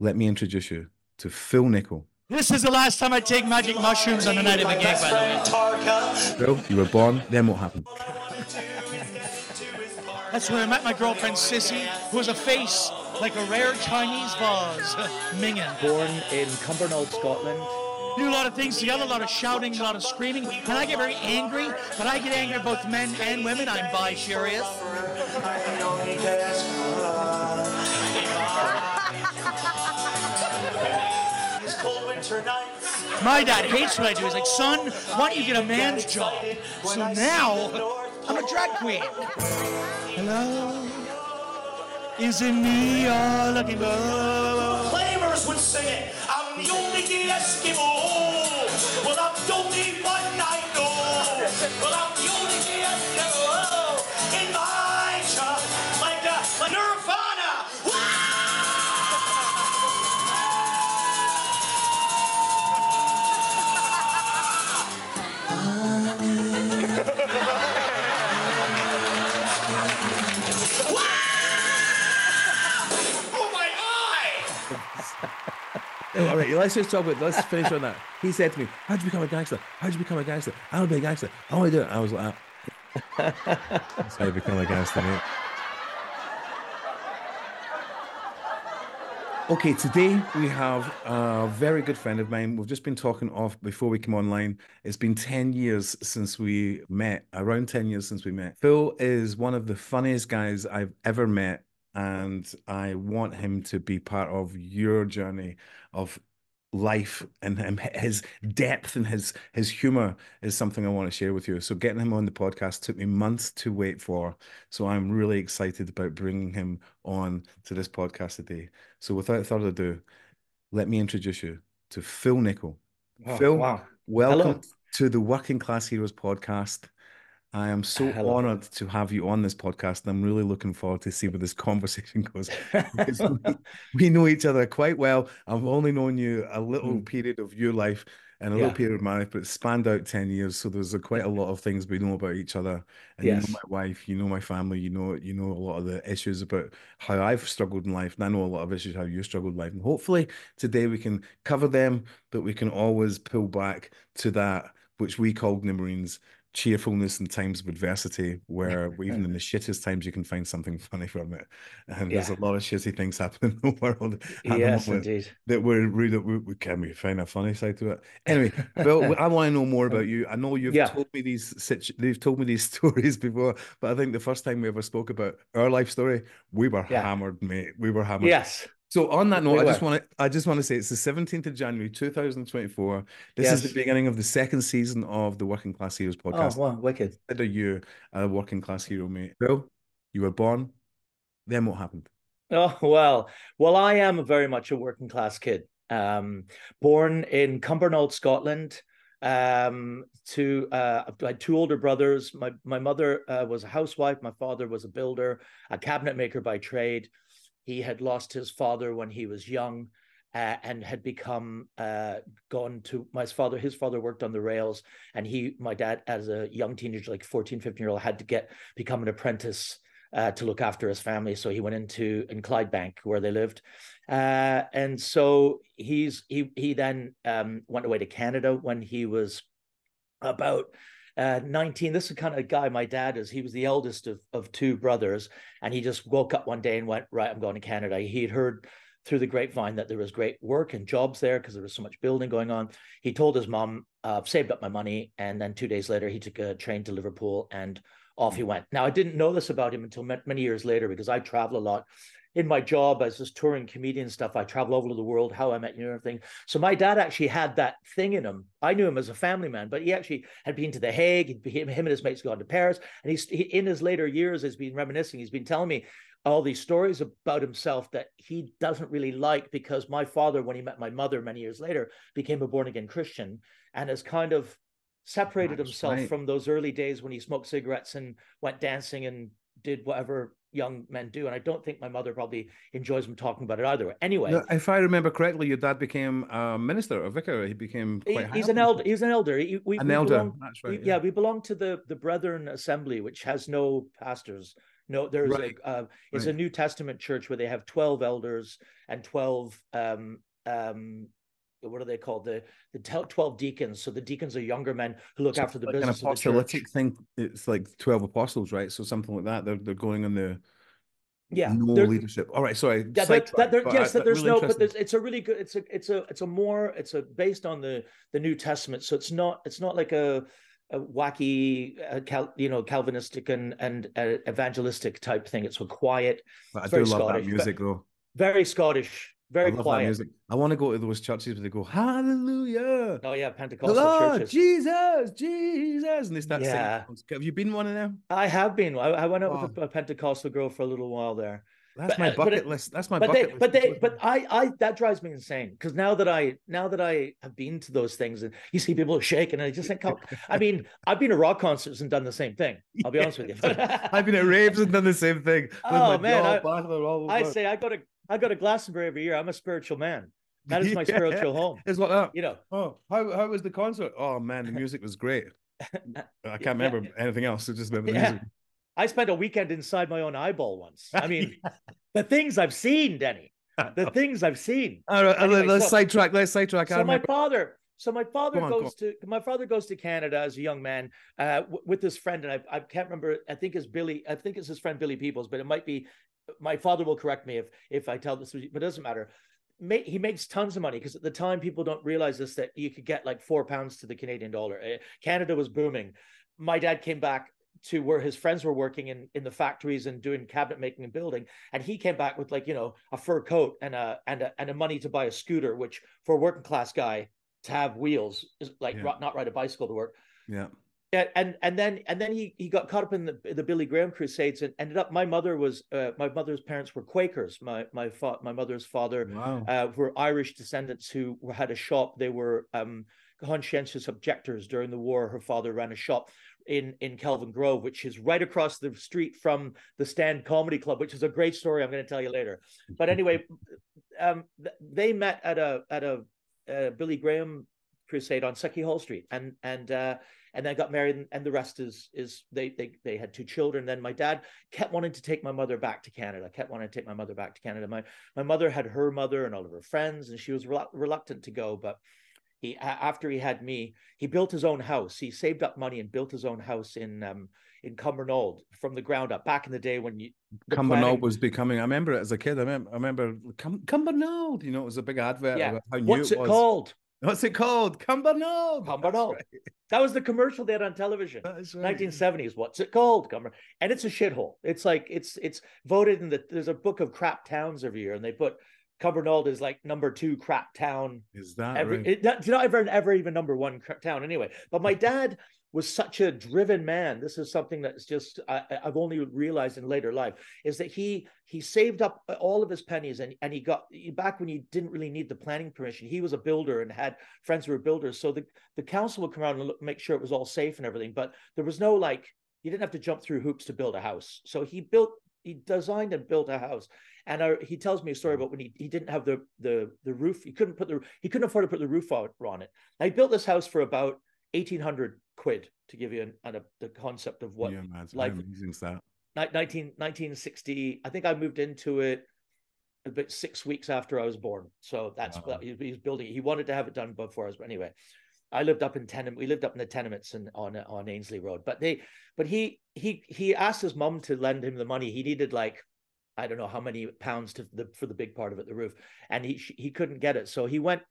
let me introduce you to Phil Nichol. This is the last time I take magic mushrooms on the night of a gig, by the way. Phil, you were born, then what happened? That's where I met my girlfriend Sissy, who has a face like a rare Chinese vase. Mingin. Born in Cumbernauld, Scotland. Do a lot of things together, a lot of shouting, a lot of screaming. And I get very angry, but I get angry at both men and women. I'm bi-curious. My dad hates what I do. He's like, son, why don't you get a man's job? So now, I'm a drag queen. Hello? Is it me you're looking for? Flamers would sing it. I'm the only Eskimo. Well, I'm the only one I know. Well, I'm Oh, all right, let's just talk about. Let's finish on that. He said to me, "How'd you become a gangster? How'd you become a gangster? I want to be a gangster. I want to do it." I was like, "That's how you become a gangster, mate." Okay, today we have a very good friend of mine. We've just been talking off before we come online. It's been 10 years since we met, around 10 years since we met. Phil is one of the funniest guys I've ever met, and I want him to be part of your journey of life and his depth and his his humor is something I want to share with you. So getting him on the podcast took me months to wait for. So I'm really excited about bringing him on to this podcast today. So without further ado, let me introduce you to Phil Nichol. Oh, Phil, wow. welcome Hello. to the Working Class Heroes podcast. I am so Hello. honored to have you on this podcast, and I'm really looking forward to see where this conversation goes. We, we know each other quite well. I've only known you a little Mm. period of your life and a Yeah. little period of my life, but it spanned out 10 years. So there's a, quite a lot of things we know about each other. And Yes. you know my wife, you know my family, you know, you know a lot of the issues about how I've struggled in life. And I know a lot of issues how you struggled in life. And hopefully today we can cover them, but we can always pull back to that which we called in the Marines cheerfulness in times of adversity, where even in the shittest times you can find something funny from it. And there's a lot of shitty things happening in the world the yes, moment indeed. that we're really we, we can we find a funny side to it. Anyway, Phil, I want to know more about you. I know you've Yeah. told me these you've told me these stories before, but I think the first time we ever spoke about our life story, we were Yeah. hammered, mate. We were hammered. Yes. So on that note, We I just want to I just want to say it's the 17th of January 2024. This is the beginning of the second season of the Working Class Heroes podcast. Oh, podcast. wow, wicked. Consider you a working class hero, mate. Phil, you were born. Then what happened? Oh, well, well, I am very much a working class kid. Um, born in Cumbernauld, Scotland. Um, to uh, I had two older brothers. My my mother uh, was a housewife. My father was a builder, a cabinet maker by trade. He had lost his father when he was young. Uh, and had become uh, gone to my father his father worked on the rails and he my dad as a young teenager like 14 15 year old had to get become an apprentice uh, to look after his family. So he went into in Clydebank where they lived, uh, and so he's he he then um, went away to Canada when he was about uh, 19. This is kind of a guy my dad is. He was the eldest of of two brothers, and he just woke up one day and went right. I'm going to Canada. He had heard through the grapevine that there was great work and jobs there because there was so much building going on. He told his mom, uh, saved up my money, and then two days later he took a train to Liverpool and off he went. Now, I didn't know this about him until many years later because I travel a lot. In my job as this touring comedian stuff, I travel all over the world, how I met you and everything. So my dad actually had that thing in him. I knew him as a family man, but he actually had been to The Hague. He'd been, him and his mates gone to Paris. And he's he, in his later years has been reminiscing. He's been telling me all these stories about himself that he doesn't really like because my father, when he met my mother many years later, became a born again Christian and has kind of separated That's himself right. from those early days when he smoked cigarettes and went dancing and did whatever young men do. And I don't think my mother probably enjoys him talking about it either. Anyway, No, if I remember correctly, your dad became a minister, a vicar. He became he- he's an elder. He's an elder. He- we, An we elder. belong- That's we- right. yeah. we belong to the the Brethren Assembly, which has no pastors. No, there's Right, a uh, it's a. New Testament church where they have twelve elders and twelve um um what are they called the the twelve deacons. So the deacons are younger men who look after the like an business the apostolic thing. It's like twelve apostles, right? So something like that. They're they're going on the Yeah, no leadership. All right, sorry. Yeah, that, that there, yes, that there's really no, but there's, it's a really good. It's a, it's a, it's a more, it's a based on the the New Testament. So it's not, it's not like a, a wacky, uh, Cal, you know, Calvinistic and and uh, evangelistic type thing. It's a quiet, But I do very love Scottish, that music, though. very Scottish, very that quiet. music. I want to go to those churches where they go, Hallelujah. Oh yeah, Pentecostal Lord, churches. Jesus, Jesus. And they start Yeah. singing. Have you been one of them? I have been. I, I went out with a, a Pentecostal girl for a little while there. That's But, my uh, bucket it- list. That's my but bucket they, list. but they, but I, I, that drives me insane because now that I, now that I have been to those things and you see people shaking, and I just think, how, I mean, I've been to rock concerts and done the same thing. I'll be honest with you. I've been at raves and done the same thing. Oh, man, I- I say I go to, I go to Glastonbury every year. I'm a spiritual man. That is my Yeah. spiritual home. It's like that. You know, Oh, how how was the concert? Oh man, the music was great. I can't remember anything else. I just remember the Yeah. music. I spent a weekend inside my own eyeball once. I mean, the things I've seen, Denny, the things I've seen. All right, Anyway, let's so- sidetrack. Let's sidetrack. So my father so my father Go on, go goes to my father goes to canada as a young man uh, with his friend and I, I can't remember i think it's billy i think it's his friend billy peoples but it might be my father will correct me if if i tell this but it doesn't matter Ma- he makes tons of money because at the time people don't realize this that you could get like four pounds to the canadian dollar Uh, canada was booming my dad came back to where his friends were working in in the factories and doing cabinet making and building and he came back with like you know a fur coat and a and a, and a money to buy a scooter which for a working class guy to have wheels is like Yeah. not ride a bicycle to work Yeah. And and, and then and then he he got caught up in the the Billy Graham crusades and ended up my mother was uh, my mother's parents were Quakers my my fa- my mother's father Wow. uh, were Irish descendants who had a shop. They were um, conscientious objectors during the war. Her father ran a shop in in Kelvingrove, which is right across the street from the Stand Comedy Club, which is a great story. I'm going to tell you later. But anyway, um, th- they met at a at a, uh Billy Graham crusade on Sauchiehall Street, and and uh, and then I got married, and, and the rest is is they they they had two children. Then my dad kept wanting to take my mother back to Canada. Kept wanting to take my mother back to Canada. My my mother had her mother and all of her friends, and she was relu- reluctant to go. But he after he had me, he built his own house. He saved up money and built his own house in um in Cumbernauld from the ground up. Back in the day when you Cumbernauld planning- was becoming. I remember it as a kid. I remember. I remember Cum- Cumbernauld. You know, it was a big advert. Yeah. About how new What's it was. called? What's it called? Cumbernauld. Cumbernauld. right. That was the commercial they had on television. Right. 1970s. What's it called? Cumber- And it's a shithole. It's like it's it's voted in the. There's a book of crap towns every year, and they put Cumbernauld is like number two crap town Is that every right? it, not, ever ever even number one cr- town anyway but my dad was such a driven man this is something that's just I, i've only realized in later life is that he he saved up all of his pennies and and he got back when he didn't really need the planning permission he was a builder and had friends who were builders so the the council would come around and look, make sure it was all safe and everything but there was no like you didn't have to jump through hoops to build a house so he built he designed and built a house and he tells me a story about when he, he didn't have the the the roof. He couldn't put the he couldn't afford to put the roof on, on it. Now, he built this house for about eighteen hundred quid to give you an, an, a, the concept of what yeah, man. Life- amazing is that. ni- 19, 1960. I think I moved into it about six weeks after I was born. So that's Wow. what he, he was building. He wanted to have it done before I was. But anyway, I lived up in tenement. We lived up in the tenements and on on Ainsley Road. But they, but he he he asked his mum to lend him the money. He needed like I don't know how many pounds to the for the big part of it, the roof, and he he couldn't get it. So he went.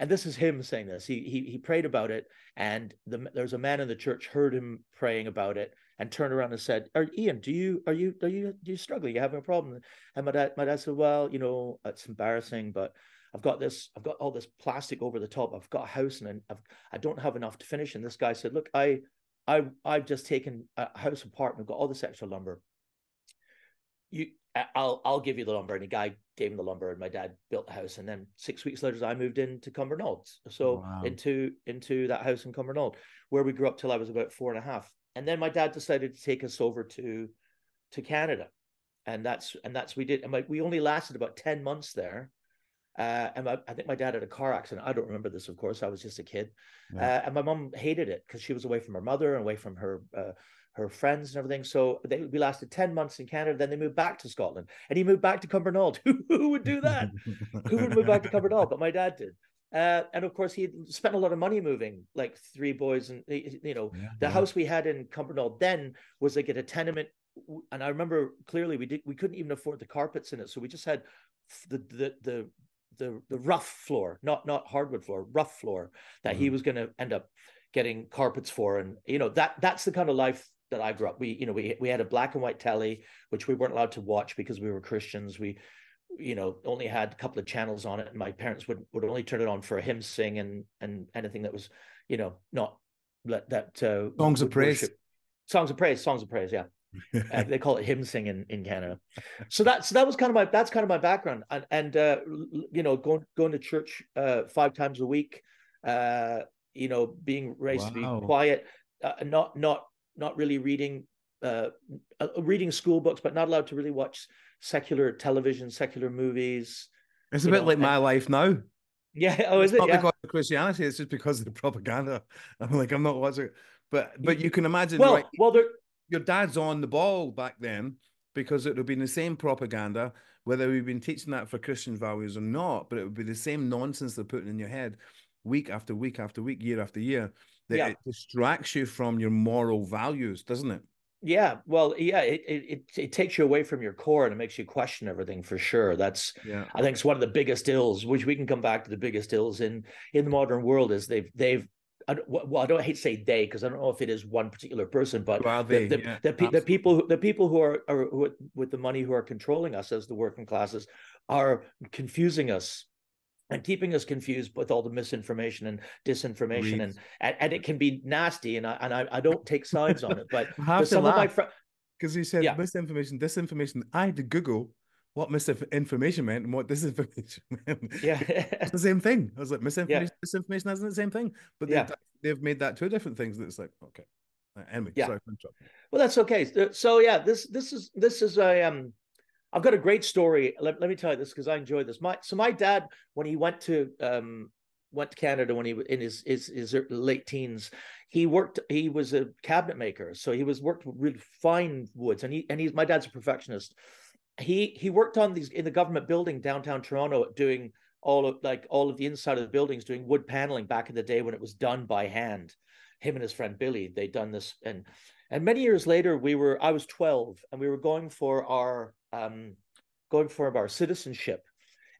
And this is him saying this. He he he prayed about it, and the, there's a man in the church heard him praying about it, and turned around and said, "Are Ian? Do you are you are you do you struggling? You having a problem?" And my dad my dad said, "Well, you know, it's embarrassing, but I've got this I've got all this plastic over the top. I've got a house, and I've I don't have enough to finish." And this guy said, "Look, I I I've just taken a house apart and I've got all this extra lumber. You I'll I'll give you the lumber." And the guy gave him the lumber, and my dad built the house. And then six weeks later, I moved into Cumbernauld, so Wow. into into that house in Cumbernauld, where we grew up till I was about four and a half. And then my dad decided to take us over to to Canada, and that's and that's we did. And my, we only lasted about ten months there. Uh, and my, I think my dad had a car accident. I don't remember this, of course. I was just a kid, Yeah. uh, and my mom hated it because she was away from her mother and away from her uh, her friends and everything. So they we lasted 10 months in Canada, then they moved back to Scotland. And he moved back to Cumbernauld. Who, who would do that? who would move back to Cumbernauld? But my dad did. Uh, and of course, he spent a lot of money moving, like three boys, and you know, Yeah, the yeah. house we had in Cumbernauld then was like at a tenement, and I remember clearly we did we couldn't even afford the carpets in it, so we just had the the the the, the rough floor, not not hardwood floor, rough floor that he Mhm. was going to end up getting carpets for, and you know that that's the kind of life that I grew up. We you know we we had a black and white telly which we weren't allowed to watch because we were Christians. We you know only had a couple of channels on it and my parents would would only turn it on for hymn sing and and anything that was you know not that that uh Songs of praise. worship- songs of praise songs of praise yeah uh, they call it hymn sing in, in canada so that's that was kind of my that's kind of my background and and uh you know going going to church uh five times a week uh you know being raised to be quiet uh, not not not really reading uh uh, reading school books but not allowed to really watch secular television secular movies It's a bit know, like and- my life now. yeah oh is it's it not yeah because of Christianity, it's just because of the propaganda. I'm like, I'm not watching it. But but you can imagine well right, well your dad's on the ball back then because it would have been the same propaganda, whether we've been teaching that for Christian values or not, but it would be the same nonsense they're putting in your head week after week after week, year after year, that Yeah. it distracts you from your moral values, doesn't it? Yeah, well, yeah, it, it it takes you away from your core and it makes you question everything for sure. That's Yeah. I think it's one of the biggest ills, which we can come back to the biggest ills in in the modern world is they've they've I well, I don't hate to say they because I don't know if it is one particular person, but Who are the, the, Yeah, the, pe- the people who, the people who are, are who, are- with the money who are controlling us as the working classes are confusing us and keeping us confused with all the misinformation and disinformation and, and and it can be nasty and I and I, I don't take sides on it, but some of my friends Because you said Yeah. misinformation, disinformation. I had to Google what misinformation meant and what disinformation meant. yeah It's the same thing. I was like, misinformation, disinformation isn't the same thing. But they've, Yeah. they've made that two different things. That it's like, okay. Anyway, Yeah. sorry for interrupting. Well, that's okay. So- So yeah, this this is this is a um I've got a great story. Let, let me tell you this because I enjoy this. My so my dad when he went to um went to Canada when he was in his his his late teens, he worked he was a cabinet maker. So he was worked with really fine woods and he and he's my dad's a perfectionist. He he worked on these in the government building downtown Toronto doing all of like all of the inside of the buildings doing wood paneling back in the day when it was done by hand. Him and his friend Billy, they'd done this and and many years later, we were I was 12 and we were going for our um going for our citizenship.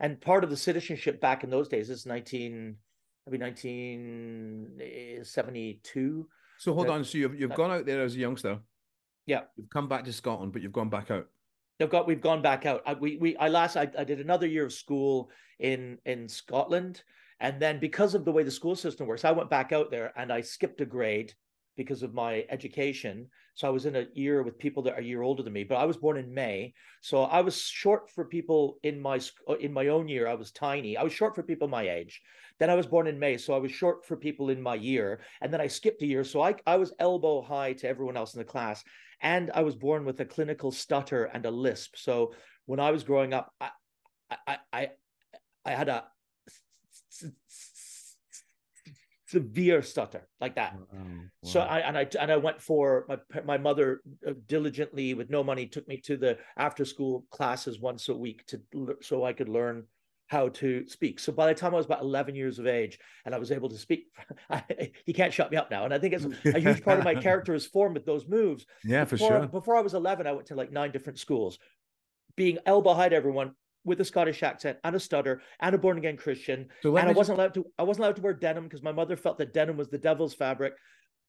And part of the citizenship back in those days is 19 I mean 1972. So hold on. So you've, you've gone out there as a youngster. Yeah. You've come back to Scotland, but you've gone back out. I've got we've gone back out. I, we we I last I, I did another year of school in in Scotland, and then because of the way the school system works, I went back out there and I skipped a grade because of my education. So I was in a year with people that are a year older than me. But I was born in May, so I was short for people in my in my own year. I was tiny. I was short for people my age. Then I was born in May, so I was short for people in my year, and then I skipped a year, so I I was elbow high to everyone else in the class and I was born with a clinical stutter and a lisp. So when I was growing up, I I I, I had a severe stutter like that. So I and I and I went for my my mother uh, diligently with no money took me to the after school classes once a week to so I could learn how to speak. So by the time I was about 11 years of age and I was able to speak, I, he can't shut me up now. And I think it's a huge part of my character is formed with those moves yeah, for sure. Before I was 11, I went to like nine different schools, being elbow high everyone with a Scottish accent and a stutter and a born again Christian. So and I wasn't allowed to. I wasn't allowed to wear denim because my mother felt that denim was the devil's fabric.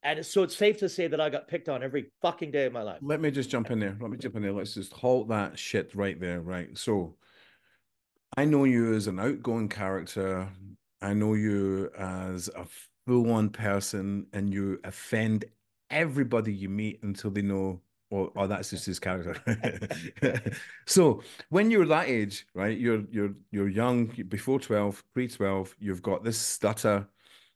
And it's, so it's safe to say that I got picked on every fucking day of my life. Let me just jump in there. Let me jump in there. Let's just halt that shit right there. Right. So I know you as an outgoing character. I know you as a full on person, and you offend everybody you meet until they know, oh, oh that's just his character. so when you're that age, right, you're you're you're young, before 12, pre-12, you've got this stutter.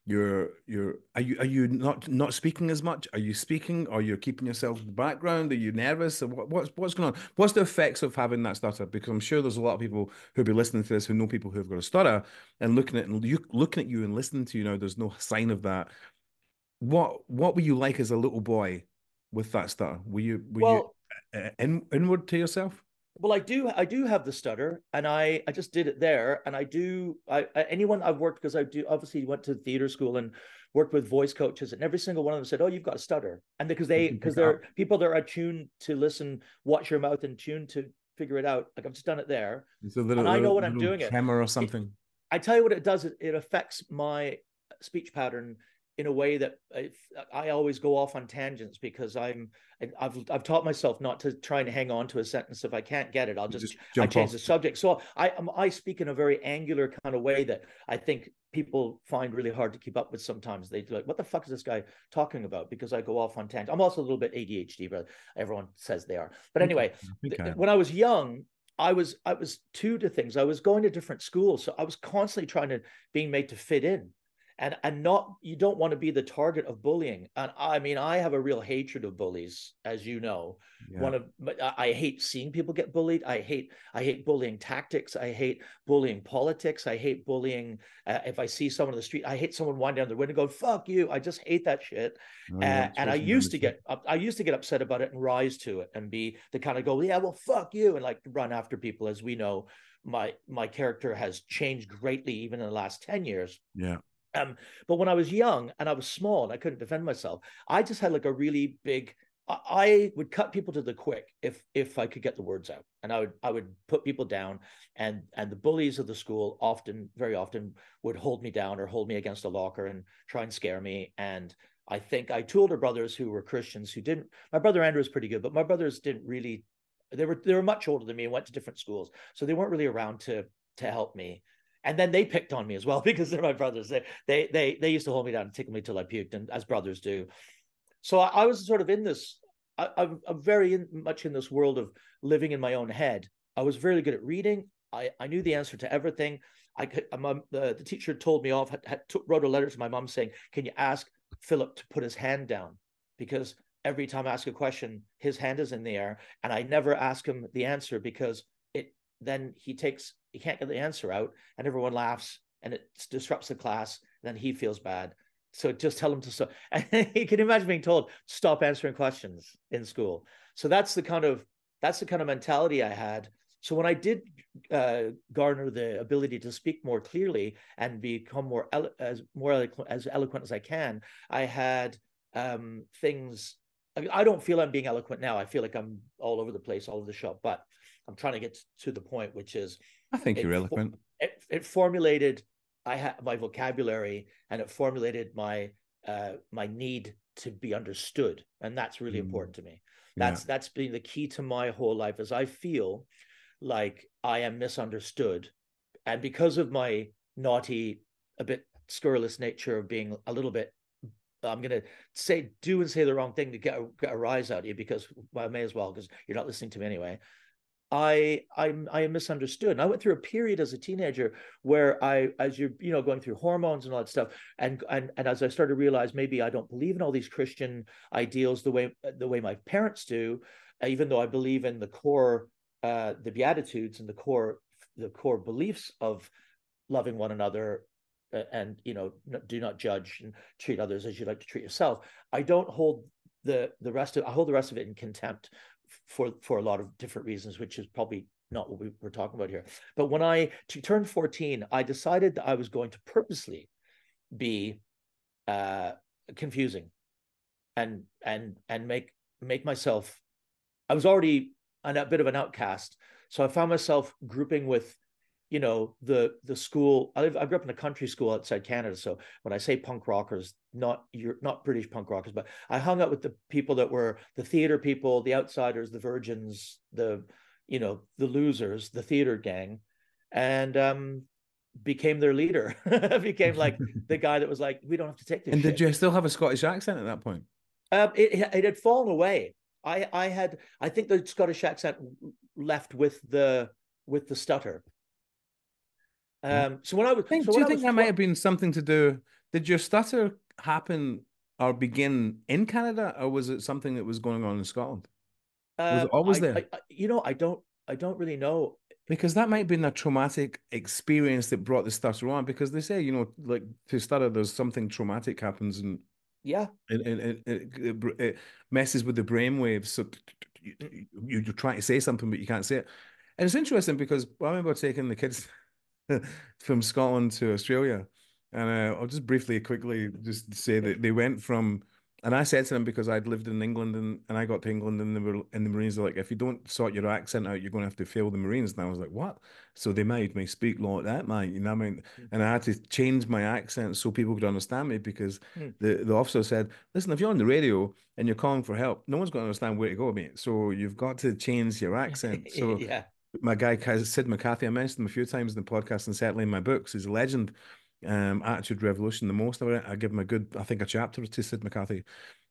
You're you're are you are you not not speaking as much? Are you speaking? Or you're keeping yourself in the background? Are you nervous? Or what, what's what's going on? What's the effects of having that stutter? Because i'm sure there's a lot of people who'll be listening to this who know people who've got a stutter and looking at and you looking at you and listening to you now there's no sign of that. What what were you like as a little boy with that stutter? Were you were well, you in, inward to yourself? Well, I do. I do have the stutter, and I I just did it there, and I do. I, I anyone I've worked because I do obviously went to theater school and worked with voice coaches, and every single one of them said, "Oh, you've got a stutter," and because they because they're people that are attuned to listen, watch your mouth, and tuned to figure it out. Like I've just done it there, it's a little, and I know little, what I'm doing. Tremor it or something. It, I tell you what it does. It, it affects my speech pattern in a way that I, I, always go off on tangents because I'm I've I've taught myself not to try and hang on to a sentence. If I can't get it I'll just, just I change off. the subject. So I um, I speak in a very angular kind of way that I think people find really hard to keep up with sometimes. They like what the fuck is this guy talking about? Because I go off on tangents. I'm also a little bit ADHD but everyone says they are. But anyway okay. when I was young I was I was two to things. I was going to different schools. So I was constantly trying to being made to fit in and and not you don't want to be the target of bullying. And i mean i have a real hatred of bullies as you know. Yeah. one of i hate seeing people get bullied. I hate i hate bullying tactics. I hate bullying politics. I hate bullying uh, if i see someone on the street i hate someone winding down the window going fuck you. I just hate that shit. Oh, uh, and i used to get i used to get upset about it and rise to it and be the kind of go yeah well fuck you and like run after people. As we know my my character has changed greatly even in the last 10 years. Yeah um, but when I was young and I was small and I couldn't defend myself, I just had like a really big. I would cut people to the quick if if I could get the words out, and I would I would put people down, and and the bullies of the school often, very often, would hold me down or hold me against a locker and try and scare me. And I think I two older brothers who were Christians who didn't. My brother Andrew was pretty good, but my brothers didn't really. They were they were much older than me and went to different schools, so they weren't really around to to help me and then they picked on me as well because they're my brothers. They they they they used to hold me down and tickle me till I puked, and as brothers do. So I, I was sort of in this. I, am very in, much in this world of living in my own head. I was very good at reading. I, I knew the answer to everything. I could. My, the, the teacher told me off. Had, had wrote a letter to my mom saying, "Can you ask Philip to put his hand down?" Because every time I ask a question, his hand is in the air, and I never ask him the answer because it then he takes he can't get the answer out and everyone laughs and it disrupts the class and then he feels bad so just tell him to stop and you can imagine being told stop answering questions in school so that's the kind of that's the kind of mentality i had so when i did uh, garner the ability to speak more clearly and become more elo- as more as eloquent as i can i had um, things I don't feel I'm being eloquent now. I feel like I'm all over the place, all over the shop. But I'm trying to get to the point, which is I think you're eloquent. It, it formulated I had my vocabulary and it formulated my uh, my need to be understood, and that's really mm. important to me. That's yeah. that's been the key to my whole life. As I feel like I am misunderstood, and because of my naughty, a bit scurrilous nature of being a little bit I'm going to say do and say the wrong thing to get a, get a rise out of you because well, I may as well because you're not listening to me anyway. I I'm I misunderstood. And I went through a period as a teenager where I, as you're you know going through hormones and all that stuff, and and and as I started to realize maybe I don't believe in all these Christian ideals the way the way my parents do, even though I believe in the core uh, the beatitudes and the core the core beliefs of loving one another uh, and you know do not judge and treat others as you like to treat yourself. I don't hold the the rest of I hold the rest of it in contempt for for a lot of different reasons, which is probably not what we were talking about here. But when I turned 14, I decided that I was going to purposely be uh, confusing and and and make make myself I was already an, a bit of an outcast. So I found myself grouping with you know the the school I, live, I grew up in a country school outside canada so when i say punk rockers not you're not british punk rockers but i hung out with the people that were the theater people the outsiders the virgins the you know the losers the theater gang and um became their leader. Became like the guy that was like we don't have to take this and shit. did you still have a scottish accent at that point? Um it, it had fallen away. I i had i think the scottish accent left with the with the stutter um, so when I was, think, so do you think that might have been something to do? Did your stutter happen or begin in Canada, or was it something that was going on in Scotland? Was it um, always I, there? I, you know, I don't, I don't really know because that might have been a traumatic experience that brought the stutter on. Because they say, you know, like to stutter, there's something traumatic happens, and Yeah. and, and, and it, it it messes with the brain waves. So you, you, you're trying to say something, but you can't say it. And it's interesting because I remember taking the kids from Scotland to Australia, and uh, I'll just briefly, quickly, just say that they went from. And I said to them because I'd lived in England and, and I got to England and they were and the Marines are like, if you don't sort your accent out, you're going to have to fail the Marines. And I was like, what? So they made me speak like that, mate. You know what I mean? And I had to change my accent so people could understand me because Hmm. the, the officer said, listen, if you're on the radio and you're calling for help, no one's going to understand where to go, mate. So you've got to change your accent. So yeah. My guy Sid McCarthy, I mentioned him a few times in the podcast and certainly in my books. He's a legend. Um, Attitude Revolution. The most of it, I give him a good, I think, a chapter to Sid McCarthy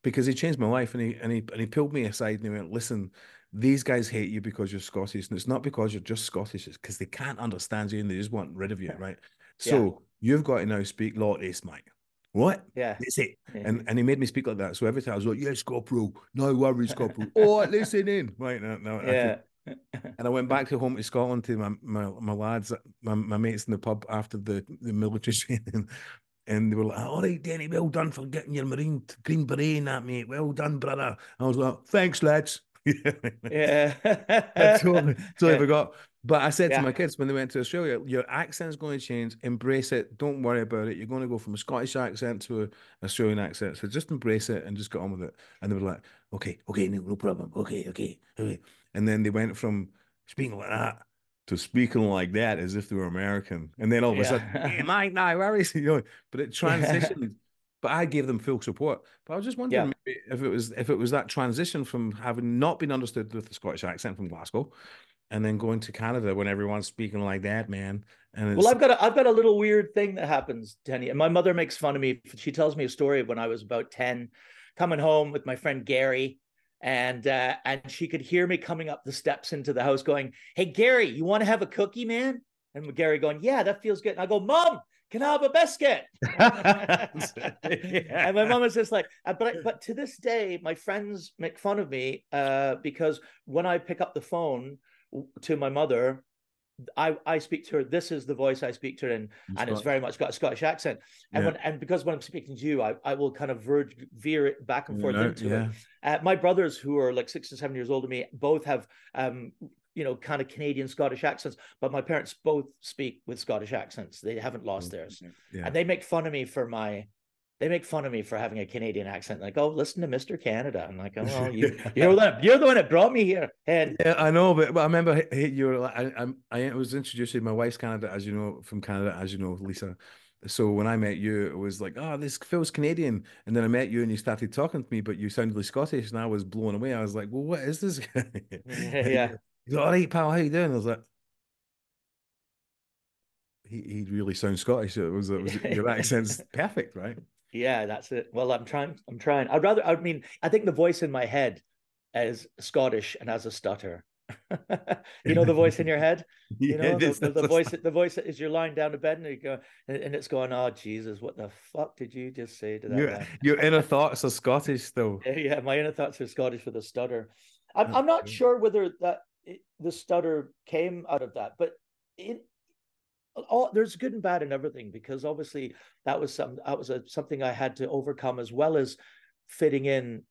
because he changed my life and he and he and he pulled me aside and he went, "Listen, these guys hate you because you're Scottish, and it's not because you're just Scottish. It's because they can't understand you and they just want rid of you, right? So you've got to now speak Lottis, mate. What? Yeah. That's it. Yeah. And and he made me speak like that. So every time I was like, "Yes, Corporal. No worries, Corporal. oh, listen in. Right now, could- yeah. And I went back to home to Scotland to my my, my lads, my, my mates in the pub after the, the military training. And they were like, all right, Denny, well done for getting your Marine Green Beret in that, mate. Well done, brother. I was like, thanks, lads. Yeah. I totally, totally forgot. But I said Yeah. to my kids when they went to Australia, your accent's going to change. Embrace it. Don't worry about it. You're going to go from a Scottish accent to an Australian accent. So just embrace it and just get on with it. And they were like, okay, okay, no, no problem. Okay, okay, okay. And then they went from speaking like that to speaking like that as if they were American. And then all of a sudden, Yeah. hey, Mike, now, where is he? You know, but it transitioned. But I gave them full support. But I was just wondering maybe if it was if it was that transition from having not been understood with the Scottish accent from Glasgow, and then going to Canada when everyone's speaking like that, man. And it's, Well, I've got a, I've got a little weird thing that happens, Denny. And my mother makes fun of me. She tells me a story of when I was about 10, coming home with my friend Gary. And uh, and she could hear me coming up the steps into the house going, Hey Gary, you want to have a cookie, man? And Gary going, Yeah, that feels good. And I go, Mom, can I have a biscuit? And my mom was just like, uh, but I, but to this day, my friends make fun of me uh, because when I pick up the phone to my mother, I I speak to her. This is the voice I speak to her in, and it's very much got a Scottish accent. And Yeah. when and because when I'm speaking to you, I, I will kind of verge veer it back and forth No, into yeah. it. Uh, my brothers, who are like six and seven years older than me, both have um, you know, kind of Canadian Scottish accents, but my parents both speak with Scottish accents. They haven't lost theirs. Yeah. And they make fun of me for my they make fun of me for having a Canadian accent. Like, oh, listen to Mr. Canada. I'm like, oh, well, you, you're the one, you're the one that brought me here. And Yeah, I know, but, but I remember you were like, I, I, I was introduced to my wife's Canada, as you know, from Canada, as you know, Lisa. So when I met you, it was like, oh, this Phil's Canadian. And then I met you and you started talking to me, but you sounded like Scottish. And I was blown away. I was like, well, what is this? guy?" Yeah. He's like, all right, pal, how you doing? I was like, he, he really sounds Scottish. It was, it was your accent's perfect, right? Yeah, that's it. Well, I'm trying. I'm trying. I'd rather. I mean, I think the voice in my head is Scottish and has a stutter. you know the voice in your head. You know Yeah, the, the, the voice. The voice is you're lying down to bed and you go, and, it's going, "Oh Jesus, what the fuck did you just say to that Your, your inner thoughts are Scottish though. Yeah, yeah, my inner thoughts are Scottish with a stutter. I'm, I'm not sure whether that the stutter came out of that, but in all there's good and bad in everything because obviously that was some that was a, something I had to overcome as well as fitting in.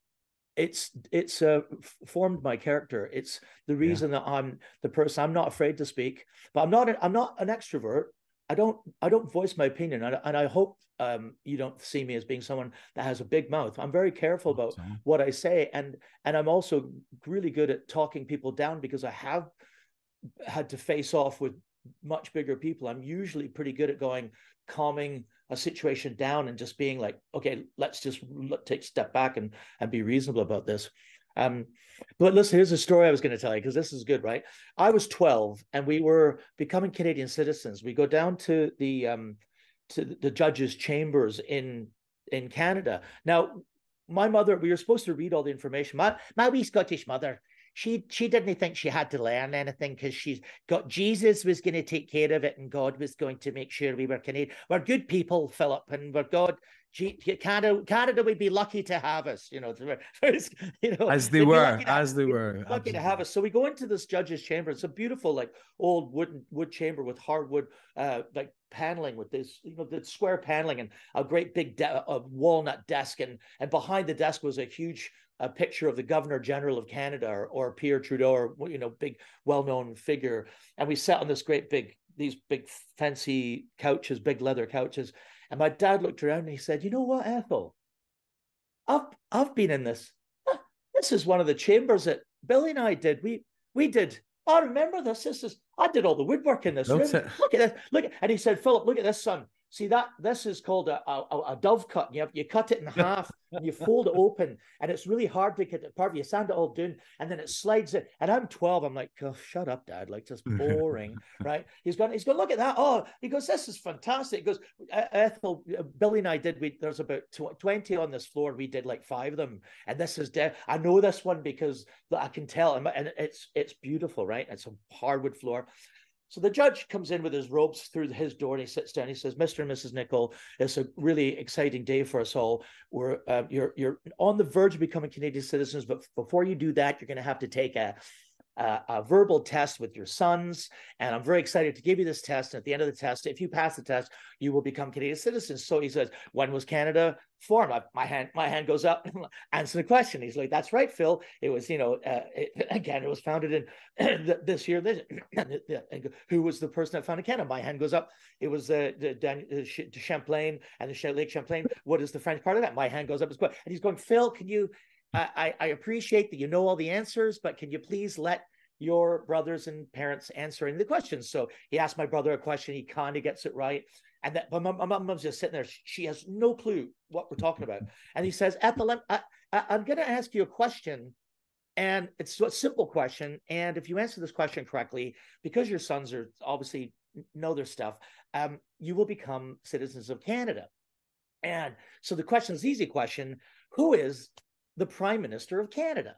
It's it's uh, formed my character. It's the reason that I'm the person. I'm not afraid to speak, but I'm not. a- I'm not an extrovert. I don't. I don't voice my opinion, and, I- and I hope um, you don't see me as being someone that has a big mouth. I'm very careful about what I say, and and I'm also really good at talking people down because I have had to face off with much bigger people. I'm usually pretty good at going calming a situation down and just being like, okay, let's just let, take a step back and and be reasonable about this. Um, but listen, here's a story I was going to tell you because this is good, right? I was 12 and we were becoming Canadian citizens. We go down to the um, to the judges' chambers in in Canada. Now, my mother, we were supposed to read all the information. My my wee Scottish mother, she she didn't think she had to learn anything because she's got Jesus was going to take care of it, and God was going to make sure we were Canadian. We're good people, Philip, and we're God. Canada, Canada would be lucky to have us, you know. you know, As they were, as they were. lucky to have us. So we go into this judge's chamber. It's a beautiful, like old wooden wood chamber with hardwood, uh, like paneling with this, you know, the square paneling and a great big de- a walnut desk, and and behind the desk was a huge a picture of the Governor General of Canada or, or Pierre Trudeau or you know big well-known figure, and we sat on this great big these big fancy couches, big leather couches, and my dad looked around and he said, "You know what, Ethel? I've I've been in this. This is one of the chambers that Billy and I did. We we did. I remember this. This is I did all the woodwork in this room. Look at this. Look, and he said, Philip, look at this, son. See that this is called a, a, a dove cut. You have, you cut it in half and you fold it open, and it's really hard to get it apart. You sand it all down, and then it slides it. And I'm 12. I'm like, oh, shut up, Dad. Like just boring, right? He's going. He's going. Look at that. Oh, he goes. This is fantastic. He goes. Ethel, uh, Billy, and I did. We there's about 20 on this floor. We did like five of them, and this is. De- I know this one because I can tell, and it's it's beautiful, right? It's a hardwood floor. So the judge comes in with his robes through his door and he sits down. He says, "Mr. and Mrs. Nichol, it's a really exciting day for us all. We're uh, you're you're on the verge of becoming Canadian citizens, but before you do that, you're going to have to take a a, a, verbal test with your sons. And I'm very excited to give you this test. And at the end of the test, if you pass the test, you will become Canadian citizens. So he says, when was Canada formed? I, my hand, my hand goes up. answer the question. He's like, that's right, Phil. It was, you know, uh, it, again, it was founded in this year. This, who was the person that founded Canada? My hand goes up. It was uh, the, the Champlain and the Lake Champlain. What is the French part of that? My hand goes up as well. And he's going, Phil, can you I, I appreciate that you know all the answers, but can you please let your brothers and parents answering the questions? So he asked my brother a question, he kind of gets it right. And that, but my, my mom's just sitting there. She has no clue what we're talking about. And he says, Ethel, I, I, I'm going to ask you a question. And it's a simple question. And if you answer this question correctly, because your sons are obviously know their stuff, um, you will become citizens of Canada. And so the question is easy question. Who is the Prime Minister of Canada.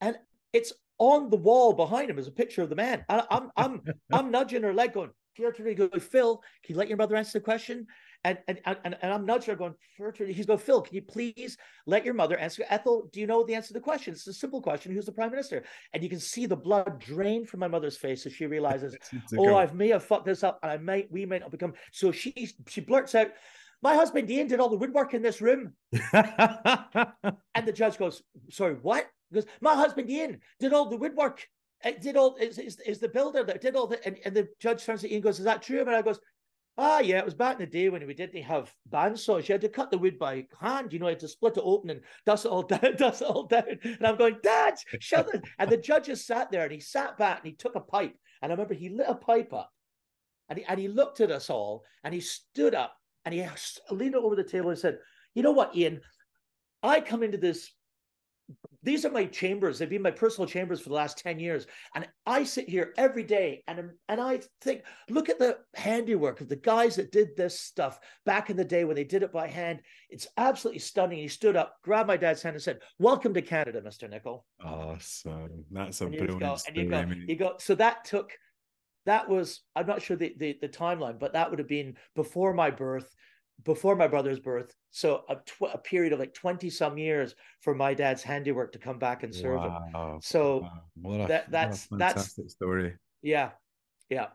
And it's on the wall behind him is a picture of the man. I, am I'm, I'm, I'm nudging her leg going, Phil, can you let your mother answer the question? And and and, and I'm nudging her going, he's going, Phil, can you please let your mother answer? Ethel, do you know the answer to the question? It's a simple question. Who's the prime minister? And you can see the blood drain from my mother's face as she realizes, oh, I may have fucked this up, and I might, we might not become. So she she blurts out, my husband Ian did all the woodwork in this room. and the judge goes, Sorry, what? He goes, My husband Ian did all the woodwork. It did all is, is, is the builder that did all the and, and the judge turns to Ian and goes, Is that true? And I goes, Ah, yeah, it was back in the day when we didn't have bandsaws. You had to cut the wood by hand. You know, you had to split it open and dust it all down, dust it all down. And I'm going, Dad, shut it. And the judge just sat there and he sat back and he took a pipe. And I remember he lit a pipe up and he, and he looked at us all and he stood up and he leaned over the table and said, You know what, Ian? I come into this. These are my chambers. They've been my personal chambers for the last 10 years. And I sit here every day and, and I think, look at the handiwork of the guys that did this stuff back in the day when they did it by hand. It's absolutely stunning. He stood up, grabbed my dad's hand, and said, Welcome to Canada, Mr. Nichol. Awesome. That's a and brilliant go, and you go, you go, so that took that was i'm not sure the, the, the timeline but that would have been before my birth before my brother's birth. So a, tw- a period of like 20 some years for my dad's handiwork to come back and serve wow. him so wow. a, that that's that's story. Yeah yeah.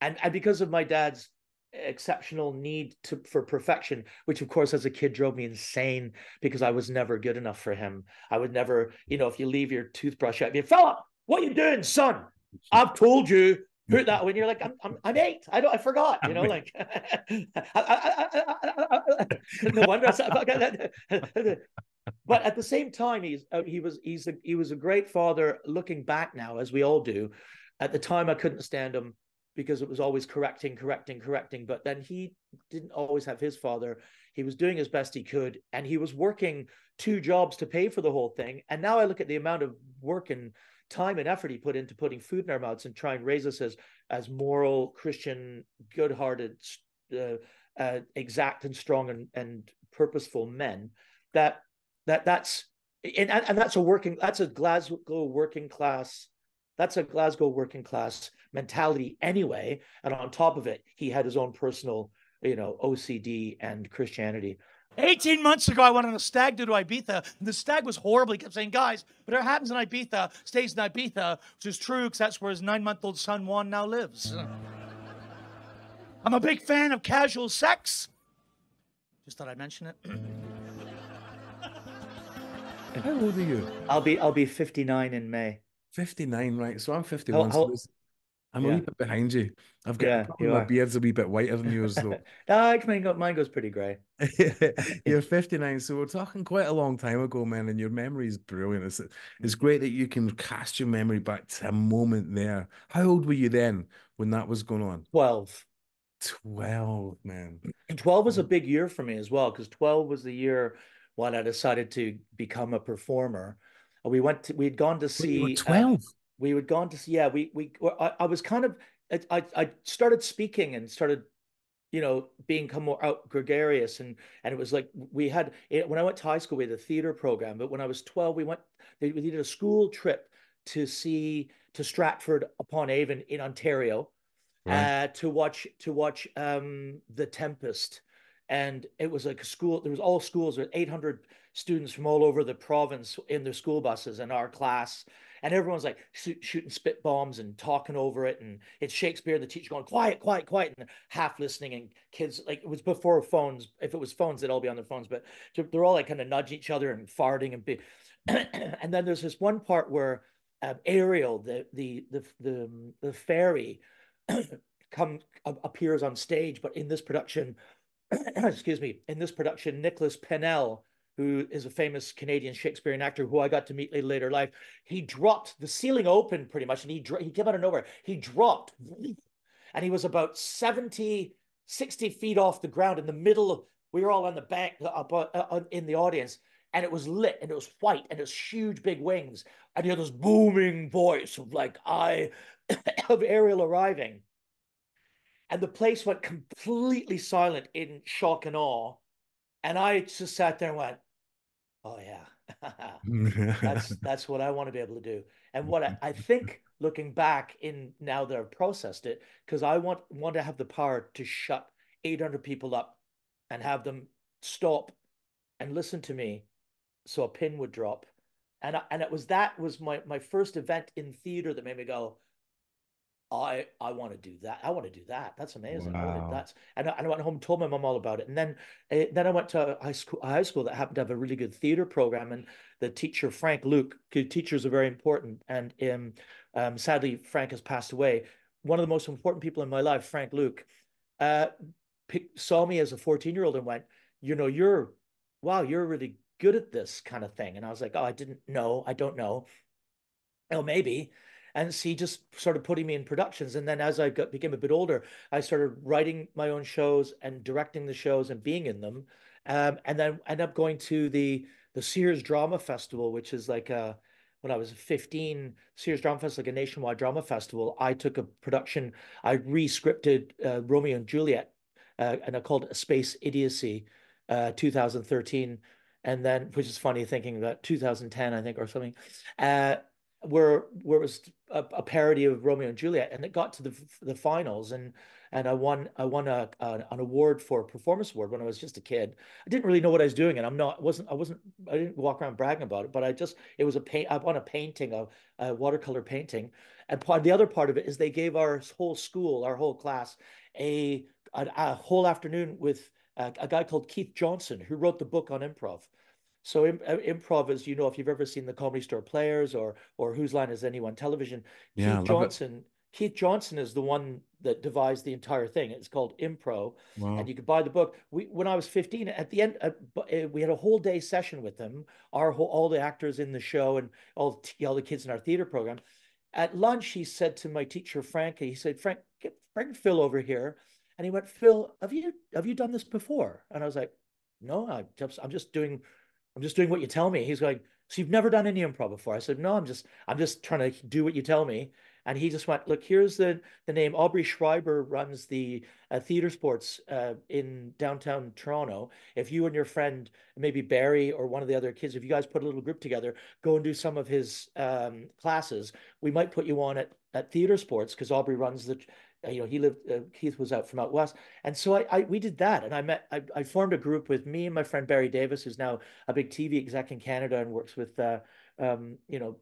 And and because of my dad's exceptional need to for perfection which of course as a kid drove me insane because i was never good enough for him. I would never you know if you leave your toothbrush at me philip what are you doing son? I've told you put that when you're like I'm, I'm, I'm eight. I don't I forgot you know like no wonder but at the same time he's uh, he was he's a, he was a great father looking back now as we all do. At the time I couldn't stand him because it was always correcting correcting correcting but then he didn't always have his father. He was doing as best he could and he was working two jobs to pay for the whole thing. And now I look at the amount of work and time and effort he put into putting food in our mouths and try and raise us as as moral Christian, good-hearted, uh, uh, exact and strong and, and purposeful men. That that that's and and that's a working that's a Glasgow working class that's a Glasgow working class mentality anyway. And on top of it, he had his own personal, you know, OCD and Christianity. 18 months ago, I went on a stag do to Ibiza, and the stag was horrible. He kept saying, guys, but it happens in Ibiza, stays in Ibiza, which is true because that's where his nine month old son Juan now lives. I'm a big fan of casual sex. Just thought I'd mention it. How old are you? I'll be I'll be 59 in May. 59, right? So I'm 51. how- so I'm a Yeah. wee bit behind you. I've got Yeah, you my are. beard's a wee bit whiter than yours, though. Ah, mine, go, mine goes pretty grey. You're 59, so we're talking quite a long time ago, man, and your memory is brilliant. It's, it's great that you can cast your memory back to a moment there. How old were you then when that was going on? 12. 12, man. 12 was a Mm. big year for me as well, because 12 was the year when I decided to become a performer. We went to, we'd gone to see, uh, 12? We had gone to see, yeah, we, we, I, I was kind of, I, I, started speaking and started, you know, being come more out gregarious. And, and it was like, we had, it, when I went to high school, we had a theater program, but when I was 12, we went, they, we did a school trip to see, to Stratford upon Avon in Ontario Right. uh, to watch to watch um, the Tempest, and it was like a school. There was all schools. with 800 students from all over the province in their school buses, and our class, and everyone's like shoot, shooting spit bombs and talking over it, and it's Shakespeare. The teacher going quiet, quiet, quiet, and half listening, and kids like it was before phones. If it was phones, they'd all be on their phones, but they're all like kind of nudging each other and farting and be. and then there's this one part where um, Ariel, the the the the, the fairy come appears on stage, but in this production, excuse me, in this production, Nicholas Pennell, who is a famous Canadian Shakespearean actor who I got to meet later in life, he dropped the ceiling open pretty much, and he he came out of nowhere. He dropped, and he was about 70, 60 feet off the ground in the middle of. We were all on the bank up uh, in the audience, and it was lit, and it was white, and it was huge, big wings, and he had this booming voice of like I of Ariel arriving and the place went completely silent in shock and awe. And I just sat there and went, "Oh yeah, that's that's what I want to be able to do." And what I, I think, looking back in now that I've processed it, because I want want to have the power to shut 800 people up and have them stop and listen to me, so a pin would drop. And I, and it was that was my my first event in theater that made me go, I I want to do that. I want to do that. That's amazing. Wow. that's and I, and I went home and told my mom all about it. And then uh, then I went to a high school a high school that happened to have a really good theater program. And the teacher Frank Luke, teachers are very important. And um, um, sadly Frank has passed away. One of the most important people in my life, Frank Luke, uh, saw me as a 14 year old and went, you know, you're wow, you're really good at this kind of thing. And I was like, oh, I didn't know. I don't know. Oh, maybe. And so he just started putting me in productions. And then as I got, became a bit older, I started writing my own shows and directing the shows and being in them. Um, and then ended up going to the the Sears Drama Festival, which is like a when I was 15, Sears Drama Festival, like a nationwide drama festival. I took a production, I re-scripted uh, Romeo and Juliet, uh, and I called it Space Idiocy, uh, 2013. And then, which is funny thinking that 2010, I think, or something. Uh, where where it was a, a parody of Romeo and Juliet, and it got to the the finals, and and I won I won a, a an award for a performance award when I was just a kid. I didn't really know what I was doing, and I'm not wasn't I wasn't I didn't walk around bragging about it, but I just it was a paint I won a painting a, a watercolor painting, and part the other part of it is they gave our whole school our whole class a a, a whole afternoon with a, a guy called Keith Johnstone who wrote the book on improv. So im- uh, improv is, you know, if you've ever seen the Comedy Store Players or or Whose Line Is Anyone television, Yeah, Keith love it. Johnstone, Keith Johnstone is the one that devised the entire thing. It's called Impro, Wow. and you could buy the book. We when I was 15, at the end, uh, uh, we had a whole day session with them, our whole, all the actors in the show and all the, all the kids in our theater program. At lunch, he said to my teacher Frank, he said, "Frank, get, bring Phil over here." And he went, "Phil, have you have you done this before?" And I was like, "No, I just I'm just doing I'm just doing what you tell me." He's going, "So you've never done any improv before?" I said, "No, I'm just I'm just trying to do what you tell me." And he just went, "Look, here's the the name. Aubrey Schreiber runs the uh, theater sports uh, in downtown Toronto. If you and your friend, maybe Barry or one of the other kids, if you guys put a little group together, go and do some of his um, classes, we might put you on at at theater sports because Aubrey runs the." Uh, You know, he lived. Uh, Keith was out from out west, and so I, I we did that, and I met. I, I formed a group with me and my friend Barry Davis, who's now a big TV exec in Canada and works with uh, um, you know,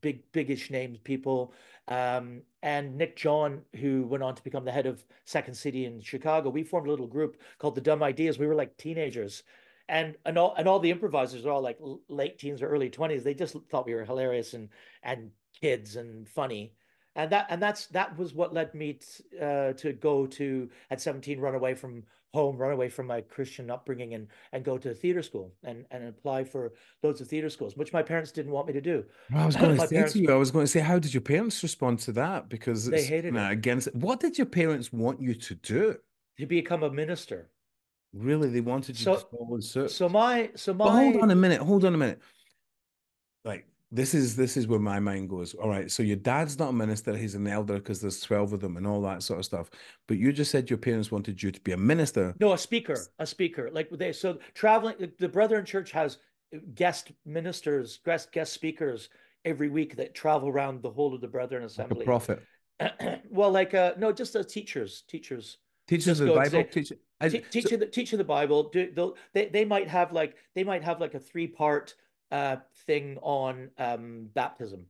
big, biggish names people. Um, and Nick John, who went on to become the head of Second City in Chicago, we formed a little group called the Dumb Ideas. We were like teenagers. And, and all and all the improvisers are all like late teens or early 20s. They just thought we were hilarious and and kids and funny and that and that's that was what led me t- uh, to go to at 17 run away from home run away from my christian upbringing and and go to theater school and and apply for loads of theater schools which my parents didn't want me to do Well, I was going to say parents- to you, I was going to say, how did your parents respond to that? Because They hated kinda it. against. What did your parents want you to do? to become a minister Really, they wanted you So- to follow suit. so my so But hold on a minute. Hold on a minute. Like this is this is where my mind goes. All right, so your dad's not a minister; he's an elder because there's twelve of them and all that sort of stuff. But you just said your parents wanted you to be a minister. no a speaker a speaker like they so traveling the- brethren church has guest ministers guest guest speakers every week that travel around the whole of the brethren Like a assembly prophet. well like uh no just as teachers teachers Teachers of the Bible. say- Teach, I- so- the teaching the Bible. Do they they might have like they might have like a three part uh thing on um baptism.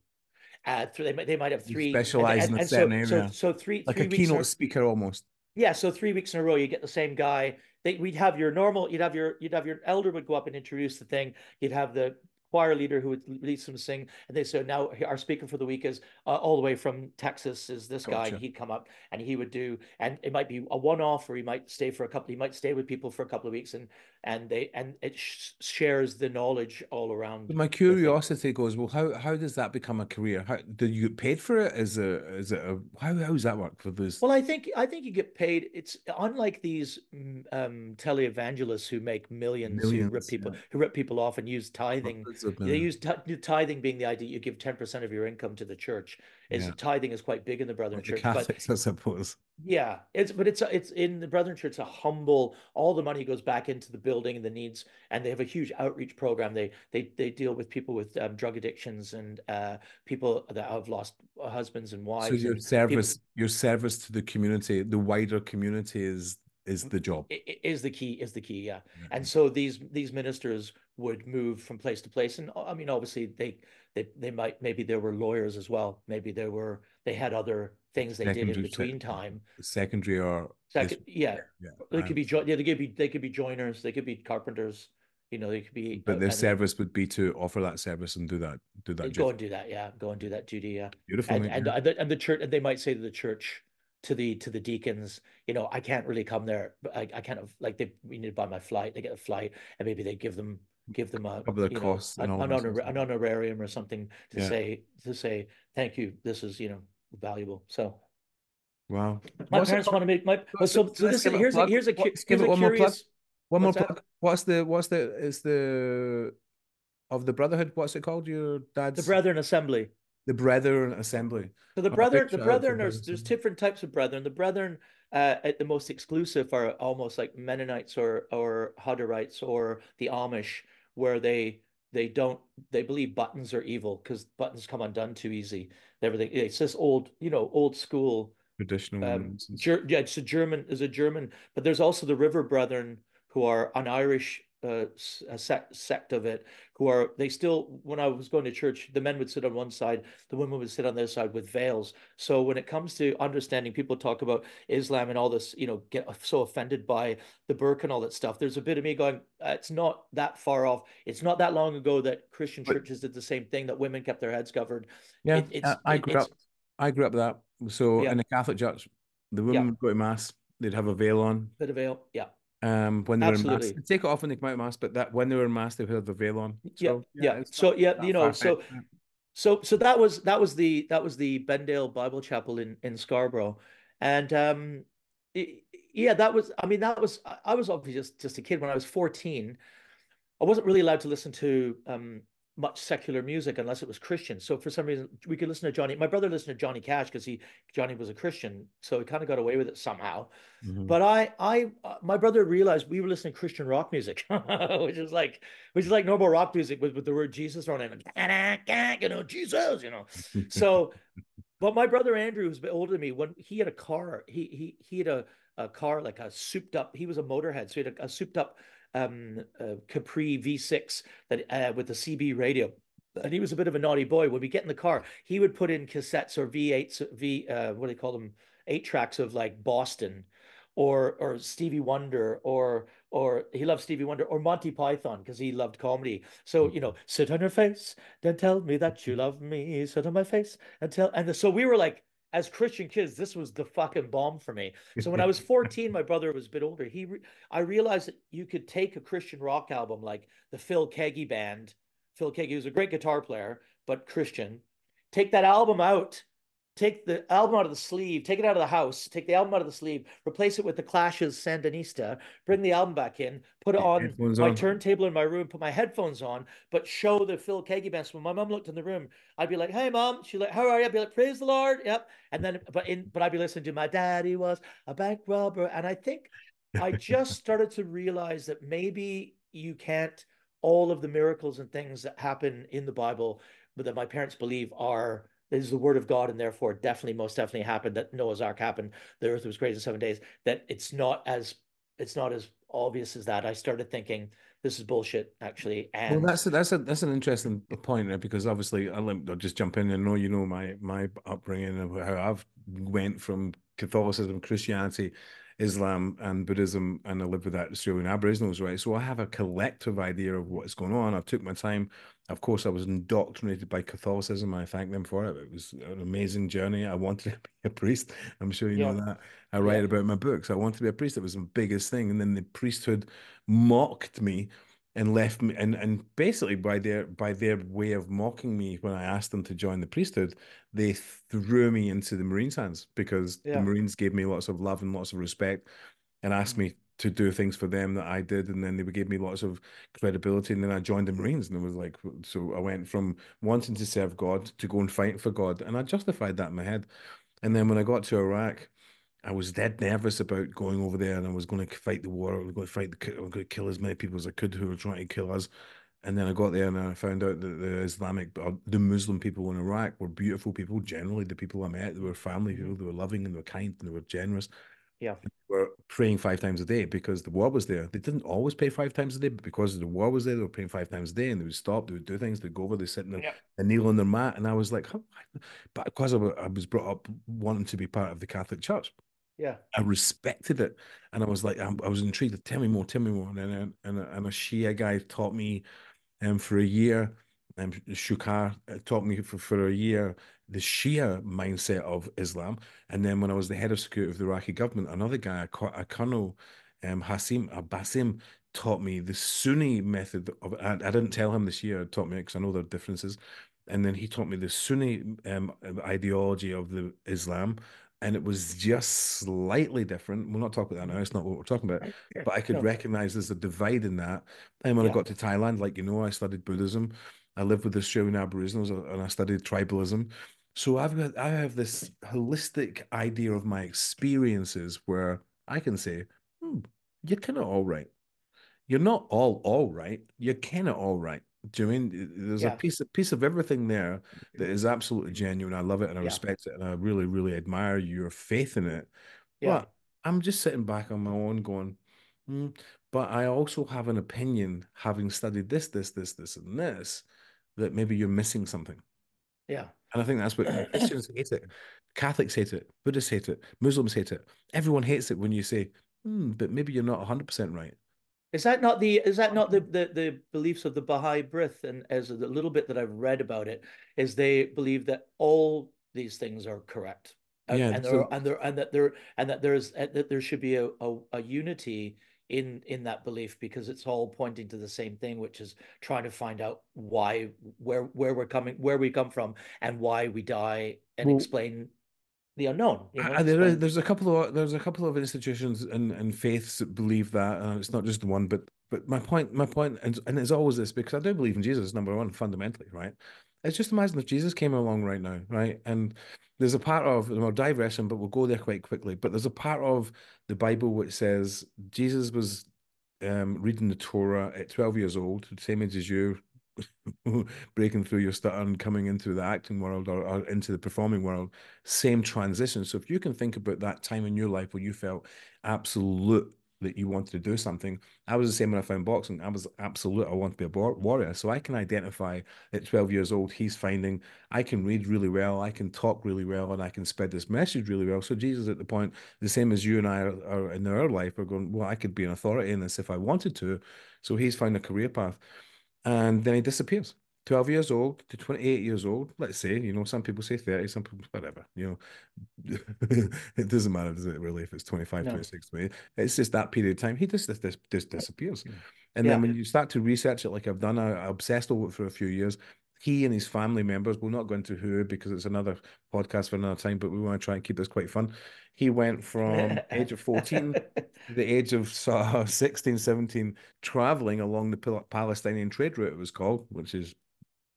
Uh, th- they might they might have You three specialize in a so, certain so area. so three like three a weeks in keynote speaker almost. yeah, so three weeks in a row, you get the same guy. They, we'd have your normal, you'd have your, you'd have your elder would go up and introduce the thing. You'd have the choir leader who would lead some sing, and they said, "Now our speaker for the week is uh, all the way from Texas. Is this guy?" Gotcha. And he'd come up and he would do, and it might be a one-off, or he might stay for a couple. He might stay with people for a couple of weeks, and and they and it sh- shares the knowledge all around. My curiosity goes, well, how how does that become a career? How do you get paid for it? Is it is it a how how does that work for those? Well, I think I think you get paid. It's unlike these mm, um, televangelists who make millions, who rip people yeah. who rip people off and use tithing. They use ti- tithing being the idea you give ten percent of your income to the church. Is Yeah. tithing is quite big in the Brethren Church, but Catholics, I suppose. yeah, it's but it's it's in the Brethren Church. It's a humble. All the money goes back into the building and the needs, and they have a huge outreach program. They they they deal with people with um, drug addictions and uh, people that have lost husbands and wives. So your and people- service, your service to the community, the wider community is is the job. is the key is the key yeah Yeah. and so these these ministers would move from place to place and i mean obviously they they they might maybe there were lawyers as well maybe there were they had other things they did in between time Secondary or second yeah yeah. they could be jo- yeah they could be they could be joiners they could be carpenters you know they could be But uh, their service would be to offer that service and do that, do that. go duty. and do that yeah go and do that duty yeah Beautiful. and and, yeah. and the, and the church and they might say to the church to the to the deacons you know i can't really come there but i, I kind of like they we need to buy my flight they get a flight and maybe they give them give them a Cover the and an, an, that sort of honor, an honorarium or something to Yeah. say to say thank you this is you know valuable so Wow. my What's parents want to make my so so this give a here's a plug. here's a give here's it a one more plug. curious One more what's that? plug. What's the what's the is the of the brotherhood? What's it called? Your dad's the brethren assembly the Brethren Assembly. So the brethren, the shout out brethren, Brethren there's there's different types of brethren. The brethren uh, at the most exclusive are almost like Mennonites or or Hutterites or the Amish, where they they don't they believe buttons are evil because buttons come undone too easy. Everything it's this old you know old school. Traditional Um, Ger- yeah, it's a German is a German, but there's also the River Brethren who are an Irish uh, sect, sect of it who are they still when I was going to church the men would sit on one side the women would sit on the other side with veils so when it comes to understanding people talk about Islam and all this you know get so offended by the burqa and all that stuff there's a bit of me going "Uh, it's not that far off it's not that long ago that Christian churches did the same thing that women kept their heads covered Yeah, It- it's- I, I it- grew it's- up. I grew up that. So Yeah. in the Catholic Church, the Yeah. women would go to mass. They'd have a veil on. bit of veil yeah Um, when they were in mass, take it off when they come out of mass. But that when they were in mass, they would have the veil on. Yeah, So, yeah. So not yeah, you know, so so so that was that was the that was the Bendale Bible Chapel in in Scarborough, and um, it- yeah, that was. I mean, that was. I- I was obviously just just a kid when I was fourteen. I wasn't really allowed to listen to um much secular music unless it was Christian. So for some reason, we could listen to Johnny. My brother listened to Johnny Cash because he Johnny was a Christian, so he kind of got away with it somehow. Mhm. But I, I, uh, my brother realized we were listening to Christian rock music, which is like, which is like normal rock music with, with the word Jesus thrown in, it. you know, Jesus, you know. So, but my brother Andrew, who's a bit older than me, when he had a car, he he he had a, a car like a souped up. He was a motorhead, so he had a, a souped up um uh, Capri V6 that uh, with the CB radio. and he was a bit of a naughty boy. When we get in the car, he would put in cassettes or V8s, V, uh, what do they call them? Eight tracks of like Boston or or Stevie Wonder or or he loved Stevie Wonder or Monty Python because he loved comedy. So you know, sit on your face, then tell me that you love me. Sit on my face and tell. And so we were like, as Christian kids, this was the fucking bomb for me. So when I was 14, my brother was a bit older. He, re- I realized that you could take a Christian rock album like the Phil Keaggy band. Phil Keaggy was a great guitar player, but Christian. Take that album out take the album out of the sleeve, take it out of the house, take the album out of the sleeve, replace it with the Clash's Sandinista, bring the album back in, put it on Headphones my on. turntable in my room, put my headphones on, but show the Phil Keaggy band. So when my mom looked in the room, I'd be like, "Hey, mom," she'd like, "How are you?" I'd be like, "Praise the Lord." Yep. And then, but in, but I'd be listening to "My Daddy Was a Bank Robber," and I think I just started to realize that maybe you can't all of the miracles and things that happen in the Bible, but that my parents believe are is the word of God, and therefore definitely, most definitely happened that Noah's Ark happened. The earth was created in seven days. That it's not as it's not as obvious as that. I started thinking this is bullshit, actually. And Well, that's a, that's a that's an interesting point there because obviously I'll, I'll just jump in. and know you know my my upbringing and how I've went from Catholicism, Christianity, Islam, and Buddhism, and I live with that Australian Aboriginals, right? So I have a collective idea of what is going on. I took my time. Of course, I was indoctrinated by Catholicism. I thank them for it. It was an amazing journey. I wanted to be a priest. I'm sure you know that. I write Yeah. about my books. I wanted to be a priest. It was the biggest thing. And then the priesthood mocked me and left me and and basically by their by their way of mocking me when I asked them to join the priesthood, they threw me into the Marines' hands because the Marines gave me lots of love and lots of respect and asked mm-hmm. me to do things for them that I did, and then they would give me lots of credibility, and then I joined the Marines, and it was like so I went from wanting to serve God to go and fight for God, and I justified that in my head. And then when I got to Iraq, I was dead nervous about going over there, and I was going to fight the war. I was going to fight the. I was going to kill as many people as I could who were trying to kill us. And then I got there, and I found out that the Islamic, uh, the Muslim people in Iraq were beautiful people. Generally, the people I met, they were family people. They were loving and they were kind and they were generous. Yeah. They Were praying five times a day because the war was there. They didn't always pray five times a day, but because the war was there, they were praying five times a day, and they would stop. They would do things. They'd go over. they'd sit the, Yeah. and kneel on their mat, and I was like, "How?" But because I was brought up wanting to be part of the Catholic Church, yeah, I respected it, and I was like, I, I was intrigued. Tell me more, tell me more. And and, a- and a Shia guy taught me, um, for a year. Um, Shukar uh, taught me for, for a year the Shia mindset of Islam, and then when I was the head of security of the Iraqi government, another guy, a, co- a colonel, um, Hasim uh, Basim, taught me the Sunni method of. I, I didn't tell him this year. Taught me because I know there are differences, and then he taught me the Sunni um, ideology of the Islam, and it was just slightly different. We'll not talk about that now. It's not what we're talking about. But I could No. recognize there's a divide in that. And when I got to Thailand, like you know, I studied Buddhism. I lived with the Australian Aboriginals and I studied tribalism. So I've got I have this holistic idea of my experiences where I can say, hmm, you're kind of all right. You're not all all right. You're kind of all right. Do you mean there's a piece of piece of everything there that is absolutely genuine. I love it and I Yeah. respect it and I really really admire your faith in it. yeah, But I'm just sitting back on my own going, "Hmm, but I also have an opinion, having studied this, this, this, this, and this, that maybe you're missing something. yeah. And I think that's what Christians hate it. Catholics hate it. Buddhists hate it. Muslims hate it. Everyone hates it when you say, hmm, but maybe you're not 100% right. Is that not the is that not the the, the beliefs of the Baha'i Brith? And as the little bit that I've read about it, is they believe that all these things are correct. And, Yeah, and so- there and there and that there and that there's that there should be a, a, a unity in in that belief because it's all pointing to the same thing, which is trying to find out why where where we're coming where we come from and why we die and Well- explain the unknown. You know, Uh, there is, there's a couple of there's a couple of institutions and, and faiths that believe that, and it's not just the one. But but my point my point and, and it's always this because I do believe in Jesus number one fundamentally, right? It's just imagine if Jesus came along right now, right? And there's a part of and we'll dive digressing, but we'll go there quite quickly. But there's a part of the Bible which says Jesus was um, reading the Torah at 12 years old, the same age as you, breaking through your stutter and coming into the acting world or, or into the performing world, same transition. So if you can think about that time in your life where you felt absolute that you wanted to do something. I was the same when I found boxing. I was absolute. I want to be a warrior. So I can identify at 12 years old, he's finding I can read really well, I can talk really well, and I can spread this message really well. So Jesus at the point, the same as you and I are, are in our life, are going, well, I could be an authority in this if I wanted to. So he's found a career path. And then he disappears. 12 years old to 28 years old, let's say, you know, some people say 30, some people, whatever, you know, it doesn't matter, does it really, if it's 25, No. 26, 20, it's just that period of time. He just, just, just disappears. And Yeah. then when you start to research it, like I've done, I, I obsessed over it for a few years. He and his family members, we'll not go into who because it's another podcast for another time, but we want to try and keep this quite fun. He went from age of 14 to the age of of uh, 16, 17, traveling along the Palestinian trade route, it was called, which is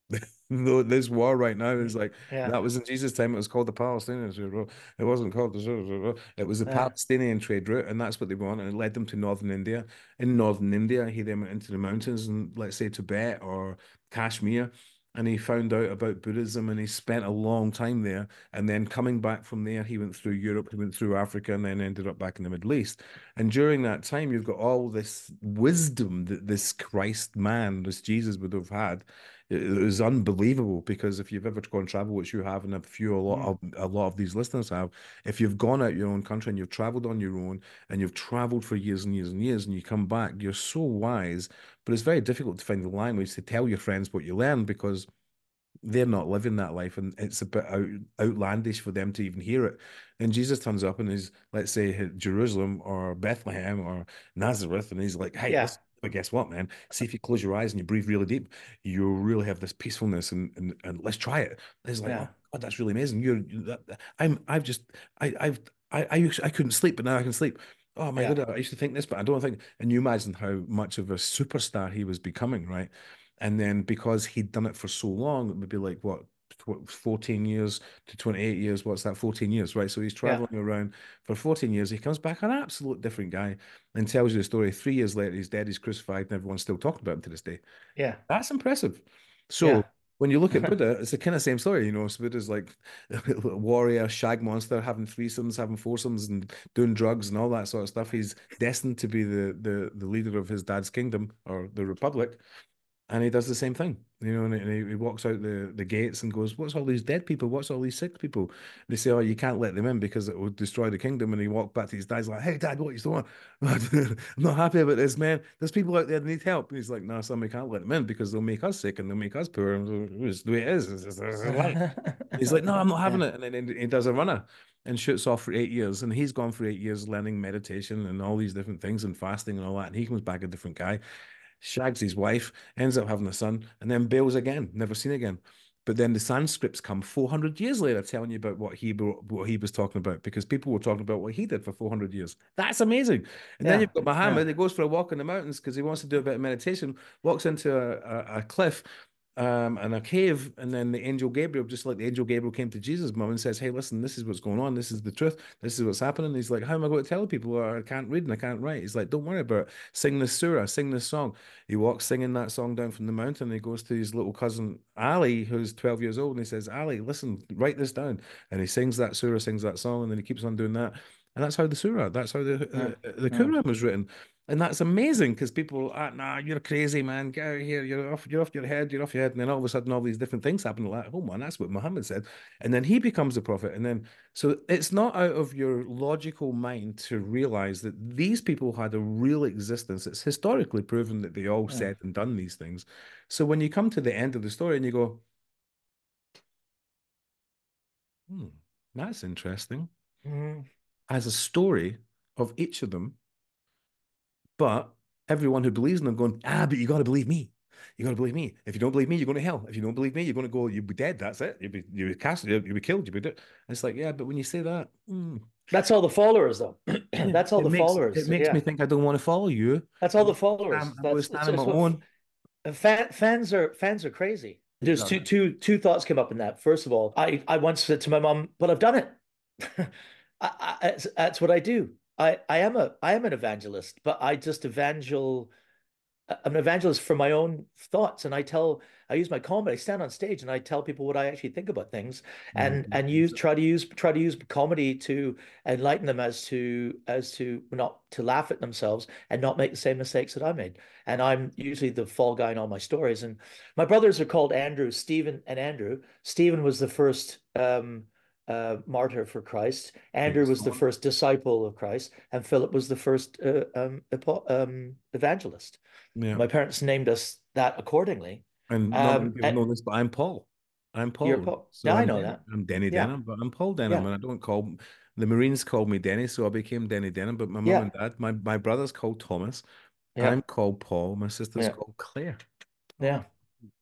this war right now is like Yeah. that was in Jesus' time. It was called the Palestinian trade route. It wasn't called the. It was the Yeah. Palestinian trade route, and that's what they want. And it led them to northern India. In northern India, he then went into the mountains and let's say Tibet or Kashmir, and he found out about Buddhism, and he spent a long time there. And then coming back from there, he went through Europe, he went through Africa, and then ended up back in the Middle East. And during that time, you've got all this wisdom that this Christ man, this Jesus, would have had. It it was unbelievable because if you've ever gone travel, which you have, and a few, a lot mm. of a lot of these listeners have, if you've gone out your own country and you've traveled on your own and you've traveled for years and years and years, and you come back, you're so wise, but it's very difficult to find the language to tell your friends what you learn because they're not living that life and it's a bit out, outlandish for them to even hear it. And Jesus turns up and he's, let's say, Jerusalem or Bethlehem or Nazareth, and he's like, hey, Yeah. But guess what, man? See if you close your eyes and you breathe really deep, you'll really have this peacefulness and and, and let's try it. It's like, Yeah. oh, God, that's really amazing. You're you- that, I'm I've just I I've I I, I couldn't sleep, but now I can sleep. Oh my Yeah. God, I used to think this, but I don't think. And you imagine how much of a superstar he was becoming, right? And then because he'd done it for so long, it would be like what, 14 years to 28 years. What's that? 14 years, right? So he's traveling around for 14 years. He comes back an absolute different guy and tells you the story. Three years later, he's dead, he's crucified, and everyone's still talking about him to this day. Yeah. That's impressive. So Yeah. when you look at Buddha, it's the kind of same story, you know. So Buddha's like a warrior, shag monster, having threesomes, having foursomes, and doing drugs and all that sort of stuff. He's destined to be the the the leader of his dad's kingdom or the republic, and he does the same thing, you know. And he, he walks out the the gates and goes, "What's all these dead people? What's all these sick people?" They say, "Oh, you can't let them in because it will destroy the kingdom." And he walked back to his dad's like, "Hey, dad, what are you doing? I'm not happy about this, man. There's people out there that need help." And he's like, "No, son, we can't let them in because they'll make us sick and they'll make us poor. And it's the way it is. It's, it's. He's like, no, I'm not having it. And then he does a runner and shoots off for eight years. And he's gone for eight years learning meditation and all these different things and fasting and all that. And he comes back a different guy, shags his wife, ends up having a son, and then bails again, never seen again. But then the Sanskrits come 400 years later telling you about what he what he was talking about because people were talking about what he did for 400 years. That's amazing. And then you've got Muhammad, he goes for a walk in the mountains because he wants to do a bit of meditation, walks into a, a, a cliff um, and a cave, and then the angel Gabriel, just like the angel Gabriel came to Jesus' mom and says, Hey, listen, this is what's going on, this is the truth, this is what's happening. he's like, How am I going to tell people? I can't read and I can't write. He's like, Don't worry about it. Sing this surah, sing this song. He walks singing that song down from the mountain. And he goes to his little cousin Ali, who's 12 years old, and he says, Ali, listen, write this down. And he sings that surah, sings that song, and then he keeps on doing that. And that's how the surah, that's how the uh, the yeah. Quran was written. And that's amazing because people are, nah, you're crazy, man. Get out of here. You're off, you're off your head, you're off your head. And then all of a sudden, all these different things happen. Like, oh man, that's what Muhammad said. And then he becomes a prophet. And then, so it's not out of your logical mind to realize that these people had a real existence. It's historically proven that they all Yeah. said and done these things. So when you come to the end of the story and you go, hmm, that's interesting Mhm. as a story of each of them, but everyone who believes in them going, ah, but you got to believe me. You got to believe me. If you don't believe me, you're going to hell. If you don't believe me, you're going to go. You'll be dead. That's it. You'll be you'll be cast. You'll, you'll be killed. You'll be dead. And it's like, yeah, but when you say that, hmm, That's all the followers, though. That's all it the makes, followers. It makes yeah. me think I don't want to follow you. That's all the followers. I'm, I'm That's, that's my what- own. Fan, fans are fans are crazy. There's two two two thoughts came up in that. First of all, I I once said to my mom, "But I've done it. I, I, that's what I do. I I am a I am an evangelist, but I just evangel I'm an evangelist for my own thoughts, and I tell I use my comedy. I stand on stage and I tell people what I actually think about things, and Mhm. and use try to use try to use comedy to enlighten them as to as to not to laugh at themselves and not make the same mistakes that I made. And I'm usually the fall guy in all my stories. And my brothers are called Andrew, Stephen, and Andrew. Stephen was the first um, uh, martyr for Christ. Andrew was the first disciple of Christ, and Philip was the first uh, um, um, evangelist. Yeah. My parents named us that accordingly. And not Um, and- know this, but I'm Paul. I'm Paul. You're Paul. Yeah, I I'm know that. I'm Denny Yeah. Denholm, but I'm Paul Denholm, Yeah. and I don't call the Marines called me Denny, so I became Denny Denholm. But my mum Yeah. and dad, my my brother's called Thomas. Yeah. I'm called Paul. My sister's Yeah. called Claire, Yeah.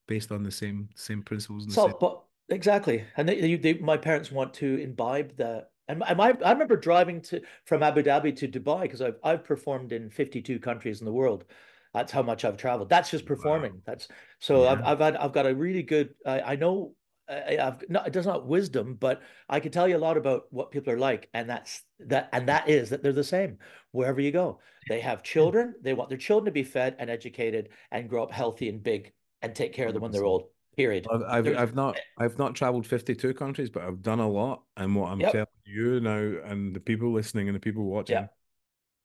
based on the same same principles and the So, same. but exactly, and they, they, they, my parents want to imbibe that. And I remember driving to from Abu Dhabi to Dubai because I've I've performed in 52 countries in the world. That's how much I've traveled. That's just Wow. performing. That's so I've I've had I've got a really good. I, I know I, I've not it does not wisdom, but I can tell you a lot about what people are like, and that's that and that is that they're the same wherever you go. They have children. They want their children to be fed and educated and grow up healthy and big and take care of them when they're old. Period. I've I've, I've not I've not traveled 52 countries, but I've done a lot. And what I'm Yep. telling you now, and the people listening and the people watching,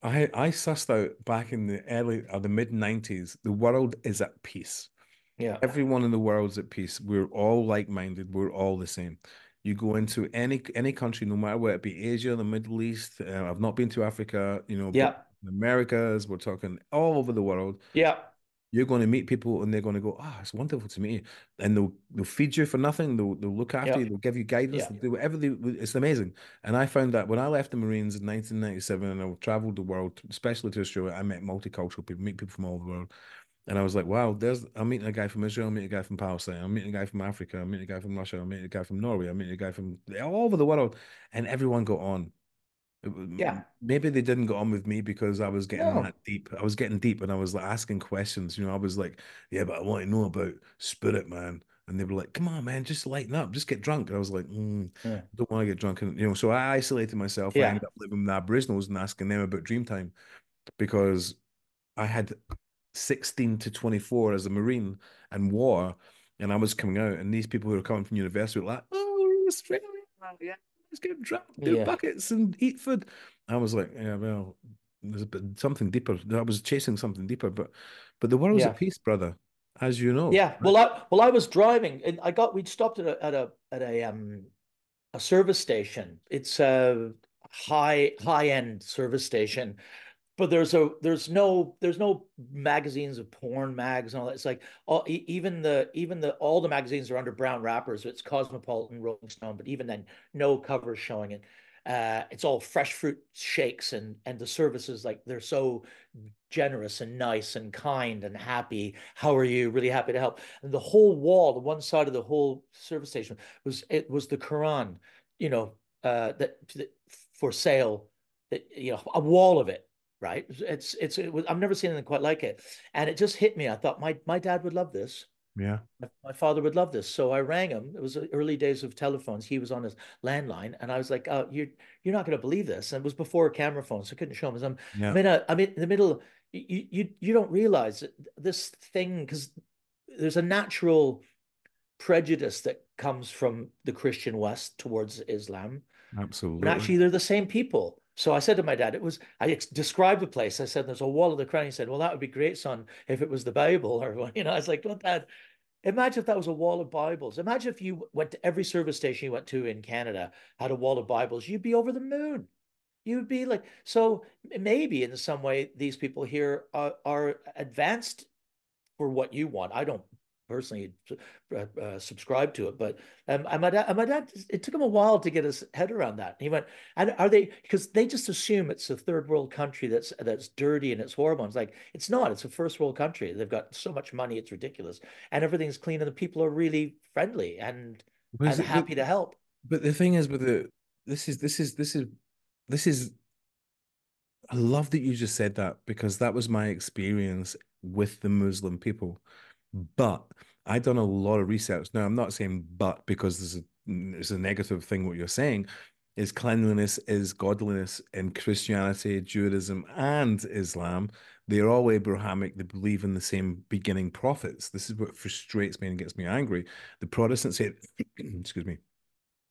I I sussed out back in the early or the mid 90s, the world is at peace. Yeah. Everyone in the world's at peace. We're all like-minded. We're all the same. You go into any any country, no matter where it be, Asia, the Middle East. Uh, I've not been to Africa. You know, Yeah. Americas. We're talking all over the world. Yeah. You're going to meet people, and they're going to go, "Ah, it's wonderful to meet you," and they'll they'll feed you for nothing. They'll they'll look after Yeah. you. They'll give you guidance. Yeah. They'll do whatever they. It's amazing. And I found that when I left the Marines in 1997, and I traveled the world, especially to Australia, I met multicultural people, meet people from all over the world. And I was like, wow, there's I'm meeting a guy from Israel, I'm meeting a guy from Palestine, I'm meeting a guy from Africa, I'm meeting a guy from Russia, I'm meeting a guy from Norway, I'm meeting a guy from all over the world, and everyone got on. Yeah. Maybe they didn't get on with me because I was getting No. that deep. I was getting deep and I was like asking questions. You know, I was like, yeah, but I want to know about spirit, man. And they were like, come on, man, just lighten up, just get drunk. And I was like, mm, Yeah. don't want to get drunk. And, you know, so I isolated myself. I Yeah. ended up living with the Aboriginals and asking them about Dreamtime because I had 16 to 24 as a Marine and war, and I was coming out, and these people who were coming from university were like, oh, Australia. Yeah, let's get drunk, do Yeah. buckets and eat food. I was like, yeah, well, there's a bit, something deeper. I was chasing something deeper, but but the world's Yeah. at peace, brother, as you know. Yeah. Well, I well I was driving and I got we'd stopped at a at a at a um a service station. It's a high high end service station. But there's a there's no there's no magazines of porn mags and all that. It's like all even the even the all the magazines are under brown wrappers. It's Cosmopolitan, Rolling Stone, but even then, no covers showing it. Uh, it's all fresh fruit shakes and and the services like they're so generous and nice and kind and happy. How are you? Really happy to help. And the whole wall, the one side of the whole service station was it was the Quran, you know, uh, that, that for sale. That you know, a wall of it. Right. It's it's it was, I've never seen anything quite like it, and it just hit me. I thought my my dad would love this. yeah. My, my father would love this. So I rang him. It was uh, early days of telephones. He was on his landline, and I was like, "Oh, you're you're not going to believe this." And it was before camera phones, so I couldn't show him. I'm Yeah. I'm in a, I'm in the middle. You you you don't realize this thing because there's a natural prejudice that comes from the Christian West towards Islam. Absolutely. And actually, they're the same people. So I said to my dad, it was, I described the place. I said, there's a wall of the Quran. He said, well, that would be great, son, if it was the Bible. Or, you know, I was like, well, dad, imagine if that was a wall of Bibles. Imagine if you went to every service station you went to in Canada, had a wall of Bibles, you'd be over the moon. You would be like, so maybe in some way, these people here are, are advanced for what you want. I don't personally uh, uh, subscribe to it, but um, and my dad, and my dad, it took him a while to get his head around that. He went, and are they? Because they just assume it's a third world country that's that's dirty and it's horrible. It's like it's not. It's a first world country. They've got so much money, it's ridiculous, and everything's clean, and the people are really friendly and and it- happy to help. But the thing is with the this is this is this is this is I love that you just said that because that was my experience with the Muslim people. But I've done a lot of research. Now I'm not saying but because there's a a negative thing what you're saying, is cleanliness is godliness in Christianity, Judaism, and Islam. They're all Abrahamic. They believe in the same beginning prophets. This is what frustrates me and gets me angry. The Protestants hate, excuse me,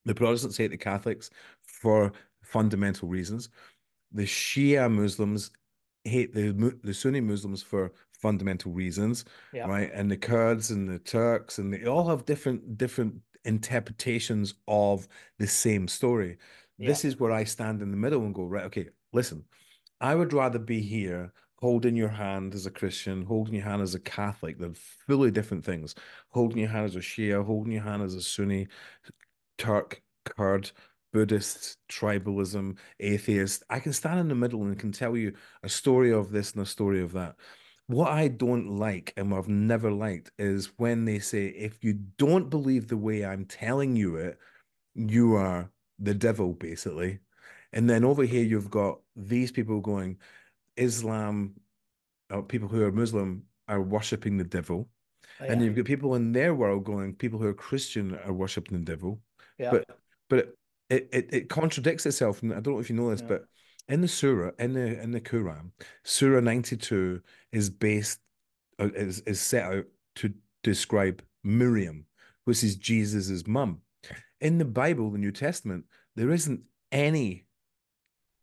the Protestants hate the Catholics for fundamental reasons. The Shia Muslims hate the the Sunni Muslims for fundamental reasons, Yeah. right? And the Kurds and the Turks and they all have different different interpretations of the same story. This is where I stand in the middle and go, right, okay, listen, I would rather be here holding your hand as a Christian, holding your hand as a Catholic. They're fully different things. Holding your hand as a Shia, holding your hand as a Sunni, Turk, Kurd, Buddhist, tribalism, atheist. I can stand in the middle and can tell you a story of this and a story of that. What I don't like and what I've never liked is when they say, if you don't believe the way I'm telling you it, you are the devil, basically. And then over here, you've got these people going, Islam, uh, people who are Muslim are worshipping the devil. And Yeah. you've got people in their world going, people who are Christian are worshipping the devil. Yeah. But but it, it it contradicts itself. And I don't know if you know this, Yeah. but in the Surah, in the in the Quran, Surah 92 is based uh, is is set out to describe Miriam, which is Jesus's mum. In the Bible, the New Testament, there isn't any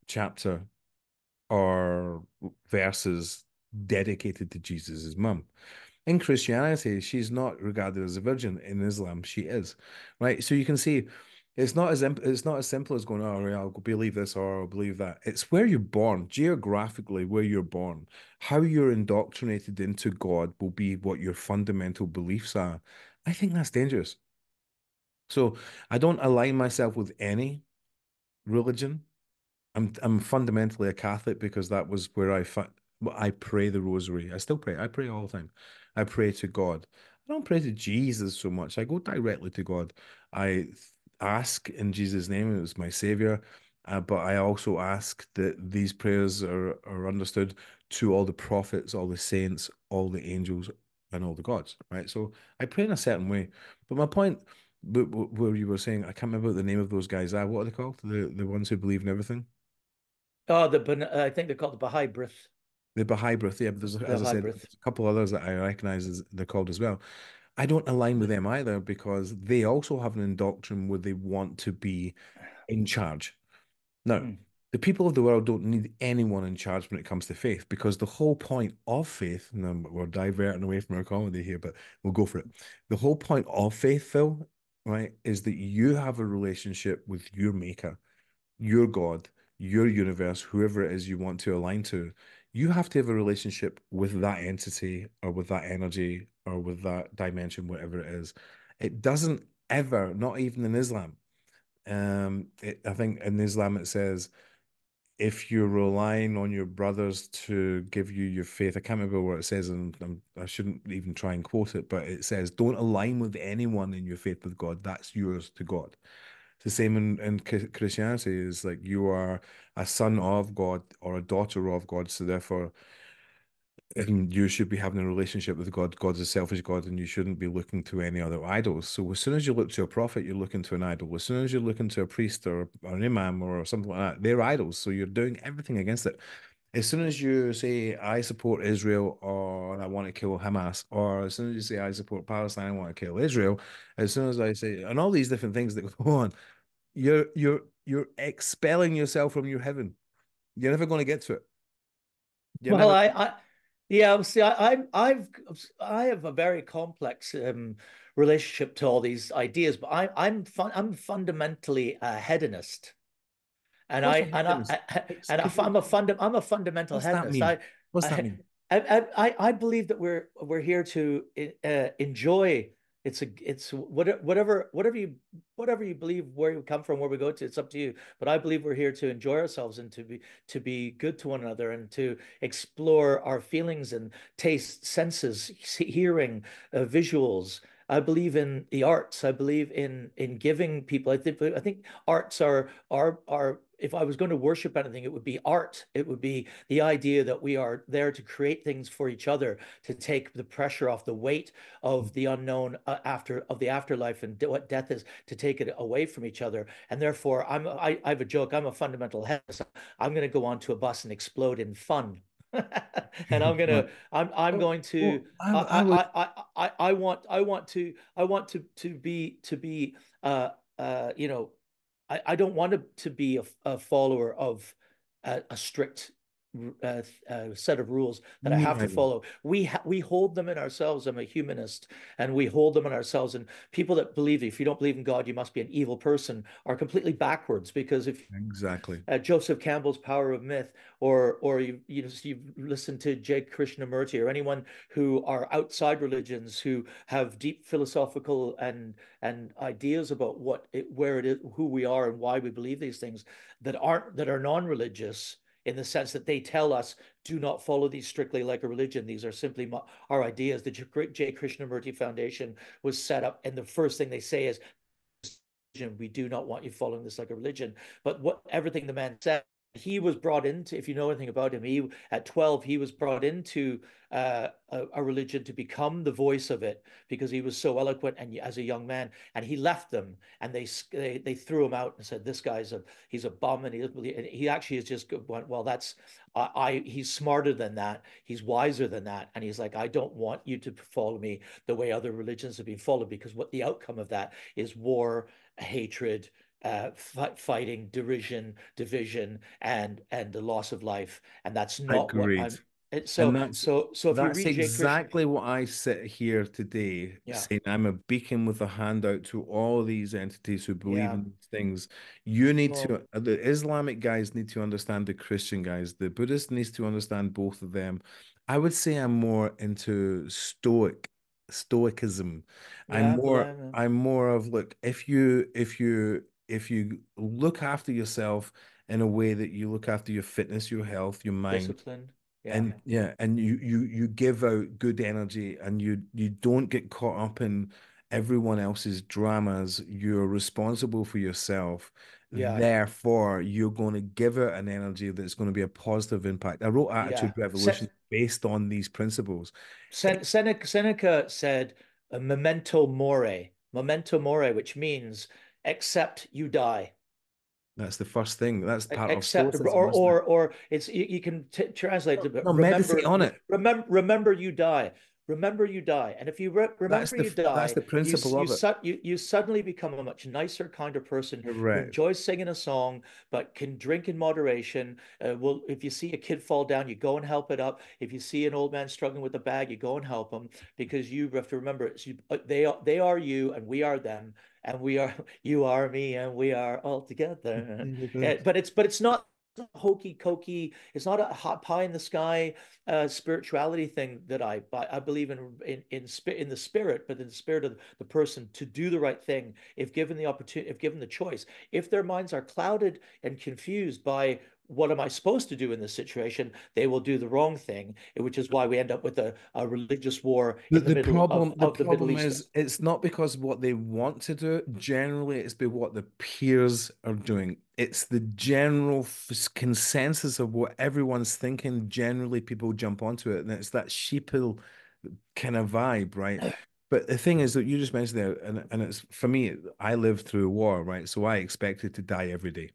chapter or verses dedicated to Jesus's mum. In Christianity, she's not regarded as a virgin. In Islam, she is, right? So you can see it's not as it's not as simple as going, oh, I'll believe this or I'll believe that. It's where you're born, geographically, where you're born. How you're indoctrinated into God will be what your fundamental beliefs are. I think that's dangerous. So I don't align myself with any religion. I'm I'm fundamentally a Catholic because that was where I I pray the rosary. I still pray. I pray all the time. I pray to God. I don't pray to Jesus so much. I go directly to God. I ask in Jesus' name as my Savior, uh, but I also ask that these prayers are are understood to all the prophets, all the saints, all the angels, and all the gods. Right. So I pray in a certain way. But my point, wh- wh- where you were saying, I can't remember what the name of those guys are. What are they called? The the ones who believe in everything. Oh, the I think they're called the Baha'i Brith. The Baha'i Brith, yeah, but there's, as I said, Brith. there's a couple others that I recognize as they're called as well. I don't align with them either because they also have an indoctrination where they want to be in charge. Now, Mm. the people of the world don't need anyone in charge when it comes to faith because the whole point of faith, and we're diverting away from our comedy here, but we'll go for it. The whole point of faith, Phil, right, is that you have a relationship with your maker, your God, your universe, whoever it is you want to align to. You have to have a relationship with that entity or with that energy or with that dimension, whatever it is. It doesn't ever, not even in Islam. Um, it, I think in Islam it says if you're relying on your brothers to give you your faith, I can't remember what it says, and I'm, I shouldn't even try and quote it, but it says, "Don't align with anyone in your faith with God. That's yours to God." The same in, in Christianity. Is like you are a son of God or a daughter of God, so therefore you should be having a relationship with God. God's a selfish God, and you shouldn't be looking to any other idols. So as soon as you look to a prophet, you're looking to an idol. As soon as you're looking to a priest or, or an imam or something like that, they're idols. So you're doing everything against it. As soon as you say I support Israel or I want to kill Hamas, or as soon as you say I support Palestine, I want to kill Israel, as soon as I say and all these different things that go on, you're you're you're expelling yourself from your heaven. You're never going to get to it. You're well, never- I, I, yeah, see, I, I'm, I've, I have a very complex um, relationship to all these ideas, but I, I'm, fun, I'm fundamentally a hedonist, and What's I, and I? I, and I, I'm a funda, I'm a fundamental What's that hedonist. mean? I, What's that I- mean? I, I, I believe that we're we're here to uh, enjoy. It's a it's whatever whatever you whatever you believe where you come from where we go to it's up to you. But I believe we're here to enjoy ourselves and to be to be good to one another and to explore our feelings and taste, senses, hearing, uh, visuals. I believe in the arts. I believe in in giving people. I think I think arts are are are if I was going to worship anything, it would be art. It would be the idea that we are there to create things for each other, to take the pressure off the weight of the unknown uh, after of the afterlife and what death is, to take it away from each other. And therefore, I'm I, I have a joke. I'm a fundamental hedonist. I'm going to go onto a bus and explode in fun. and I'm gonna I'm I'm going to well, I, I, would... I, I, I want I want to I want to to be to be uh uh you know I, I don't want to, to be a, a follower of a, a strict uh, uh, set of rules that I have to follow. We ha- we hold them in ourselves. I'm a humanist, and we hold them in ourselves. And people that believe if you don't believe in God, you must be an evil person are completely backwards. Because if exactly uh, Joseph Campbell's Power of Myth, or or you you know you've listened to J. Krishnamurti, or anyone who are outside religions who have deep philosophical and and ideas about what it, where it is, who we are, and why we believe these things that aren't that are non-religious in the sense that they tell us do not follow these strictly like a religion. These are simply our ideas. The J. Krishnamurti Foundation was set up, and the first thing they say is, "We do not want you following this like a religion." But what everything the man said he was brought into if you know anything about him he at 12 he was brought into uh, a, a, religion to become the voice of it because he was so eloquent and as a young man and he left them and they they, they threw him out and said this guy's a he's a bum and he, and he actually is just went well that's I, I he's smarter than that he's wiser than that and he's like i don't want you to follow me the way other religions have been followed because what the outcome of that is war hatred uh, fighting, derision, division, and and the loss of life, and that's not Agreed. what I'm. So, so, so if that's exactly what I sit here today yeah. saying. I'm a beacon with a hand out to all these entities who believe yeah. in these things. You need well, to, uh, the Islamic guys need to understand the Christian guys. The Buddhist needs to understand both of them. I would say I'm more into Stoic stoicism yeah, i'm more i'm more of look if you if you if you look after yourself in a way that you look after your fitness, your health, your mind, discipline, yeah. and yeah, and you you you give out good energy, and you you don't get caught up in everyone else's dramas. You're responsible for yourself. Yeah. Therefore, you're going to give it an energy that's going to be a positive impact. I wrote Attitude yeah. Revolution Sen- based on these principles. Sen- Seneca, Seneca said, "Memento mori." Memento mori, which means except you die. That's the first thing. That's part except, of or or or it's you, you can t- translate it. No, remember, meditate on it. Remember, remember you die. Remember you die, and if you re- remember the, you die, that's the principle you, of you it. Su- you, you suddenly become a much nicer kind of person who enjoys singing a song, but can drink in moderation. Uh, well, if you see a kid fall down, you go and help it up. If you see an old man struggling with a bag, you go and help him because you have to remember you, uh, they are they are you and we are them, and we are you are me and we are all together. but it's but it's not hokey cokey. It's not a hot pie in the sky uh, spirituality thing that I I believe in in in, in the spirit, but in the spirit of the person to do the right thing if given the opportunity, if given the choice. If their minds are clouded and confused by what am I supposed to do in this situation? They will do the wrong thing, which is why we end up with a, a religious war the, the, the problem, of, of the, the problem is it's not because what they want to do. Generally, it's by what the peers are doing. It's the general consensus of what everyone's thinking. Generally, people jump onto it, and it's that sheeple kind of vibe, right? But the thing is that you just mentioned there, and, and it's for me, I lived through war, right? So I expected to die every day.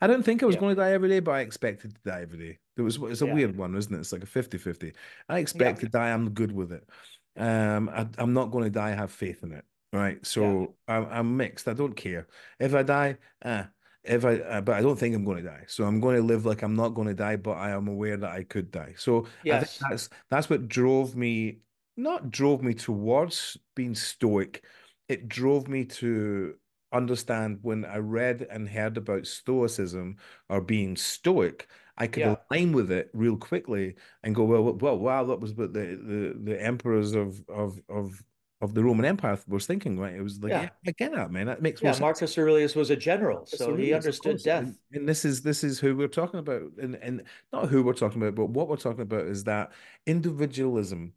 I don't think I was yeah. going to die every day, but I expected to die every day. It was it's a yeah. weird one, isn't it? It's like a 50-50. I expect yeah. to die. I'm good with it. Um, I, am not going to die. I have faith in it. Right. So I'm, I'm, mixed. I don't care if I die. Uh, if I, uh, but I don't think I'm going to die. So I'm going to live like I'm not going to die, but I am aware that I could die. So yes. I think that's that's what drove me, not drove me towards being stoic. It drove me to understand when I read and heard about Stoicism or being Stoic, I could yeah. align with it real quickly and go, well, well, wow, that was what the the, the emperors of of of of the Roman Empire was thinking, right? It was like, yeah, yeah I get that, man. That makes yeah. Marcus sense. Aurelius was a general, Marcus so Aurelius, he understood death. And, and, this is this is who we're talking about, and and not who we're talking about, but what we're talking about is that individualism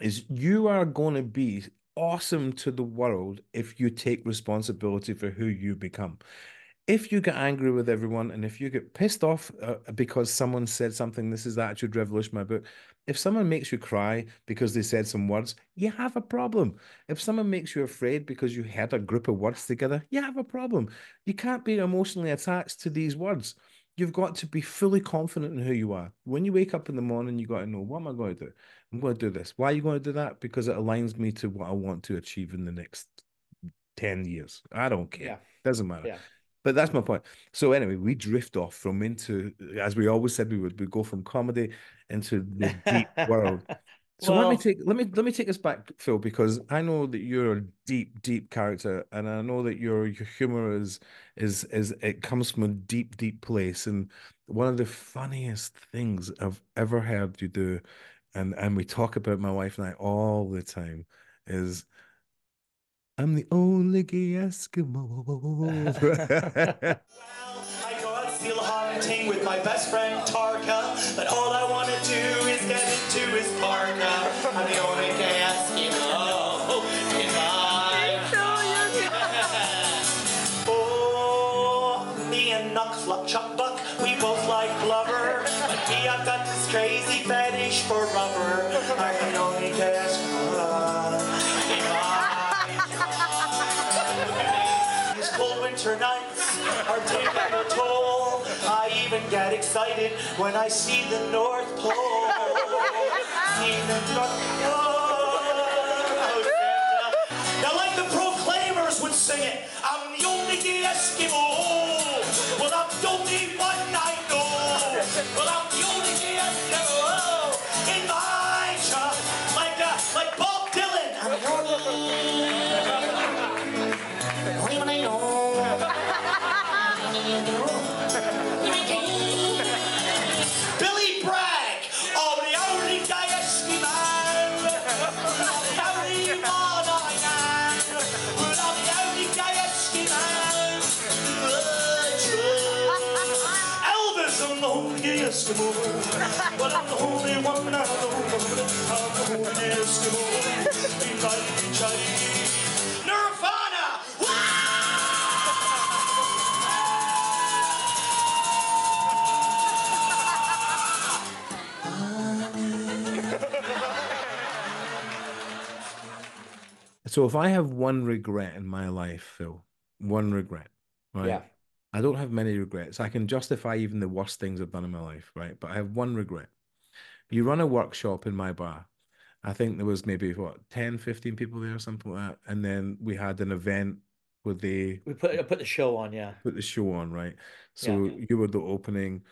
is you are going to be awesome to the world if you take responsibility for who you become. if you get angry with everyone and if you get pissed off uh, because someone said something, this is the Attitude Revolution, my book. If someone makes you cry because they said some words, you have a problem. If someone makes you afraid because you had a group of words together, you have a problem. You can't be emotionally attached to these words. You've got to be fully confident in who you are. When you wake up in the morning, you got to know what am I going to do? I'm going to do this. Why are you going to do that? Because it aligns me to what I want to achieve in the next 10 years. I don't care. Yeah. Doesn't matter. Yeah. But that's my point. So anyway, we drift off from into, as we always said we would, we go from comedy into the deep world. So let me take let me let me take us back, Phil, because I know that you're a deep, deep character, and I know that your your humor is is is it comes from a deep, deep place. And one of the funniest things I've ever heard you do, and and we talk about my wife and I all the time, is I'm the only gay Eskimo. Well, I go out seal hunting with my best friend Tarka, but all I parka. I'm the only gay get excited when I see the North Pole. See the North Pole. Santa. Now, like the Proclaimers would sing it, I'm the only Eskimo. Well, I'm the only one I know. Well, I'm So if I have one regret in my life, Phil, one regret, right? Yeah. I don't have many regrets. I can justify even the worst things I've done in my life, right? But I have one regret. You run a workshop in my bar. I think there was maybe what 10, 15 people there or something like that. And then we had an event where they We put uh, put the show on, yeah. put the show on, right? So you were the opening,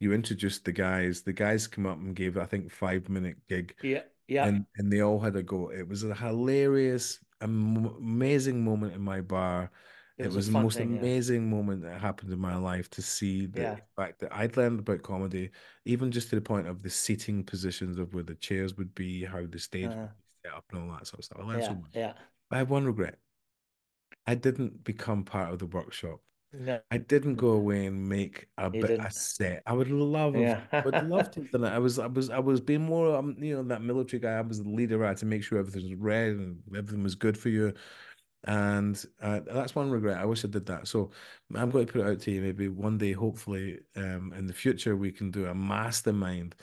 you introduced the guys. The guys came up and gave, I think, five minute gig Yeah, yeah. and and they all had a go. It was a hilarious, amazing moment in my bar. It It was was the most thing, yeah. amazing moment that happened in my life to see the Yeah. fact that I'd learned about comedy, even just to the point of the seating positions of where the chairs would be, how the stage would Uh-huh. be set up, and all that sort of stuff. I learned so yeah, much. yeah. I have one regret. I didn't become part of the workshop. No. I didn't go away and make a You bit a set. I would love, Yeah. I would love to have done it. I was, I was, I was being more, um, you know, that military guy. I was the leader. I had to make sure everything was red and everything was good for you. And uh, that's one regret. I wish I did that. So I'm going to put it out to you. Maybe one day, hopefully, um, in the future, we can do a mastermind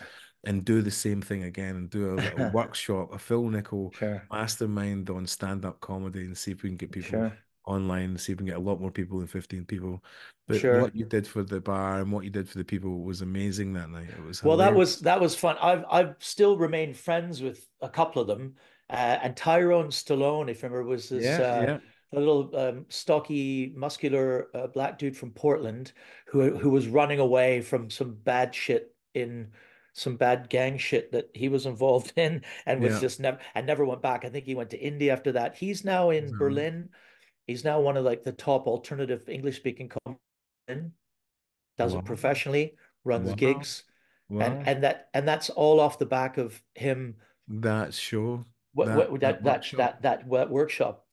and do the same thing again and do a workshop, a Phil Nichol Sure. mastermind on stand-up comedy and see if we can get people Sure. online, see if we can get a lot more people than 15 people. But Sure. what you did for the bar and what you did for the people was amazing that night. It was Well, that was that was fun. I've I've still remained friends with a couple of them. Uh, and Tyrone Stallone, if you remember, was this yeah, uh, yeah. little um, stocky, muscular uh, black dude from Portland who who was running away from some bad shit in some bad gang shit that he was involved in and was Yeah. just never and never went back. I think he went to India after that. He's now in right? Berlin. He's now one of like the top alternative English speaking companies. Does Wow. it professionally, runs Wow. gigs, Wow. and and that and that's all off the back of him. that show. What, That- what, that that that workshop. that that workshop.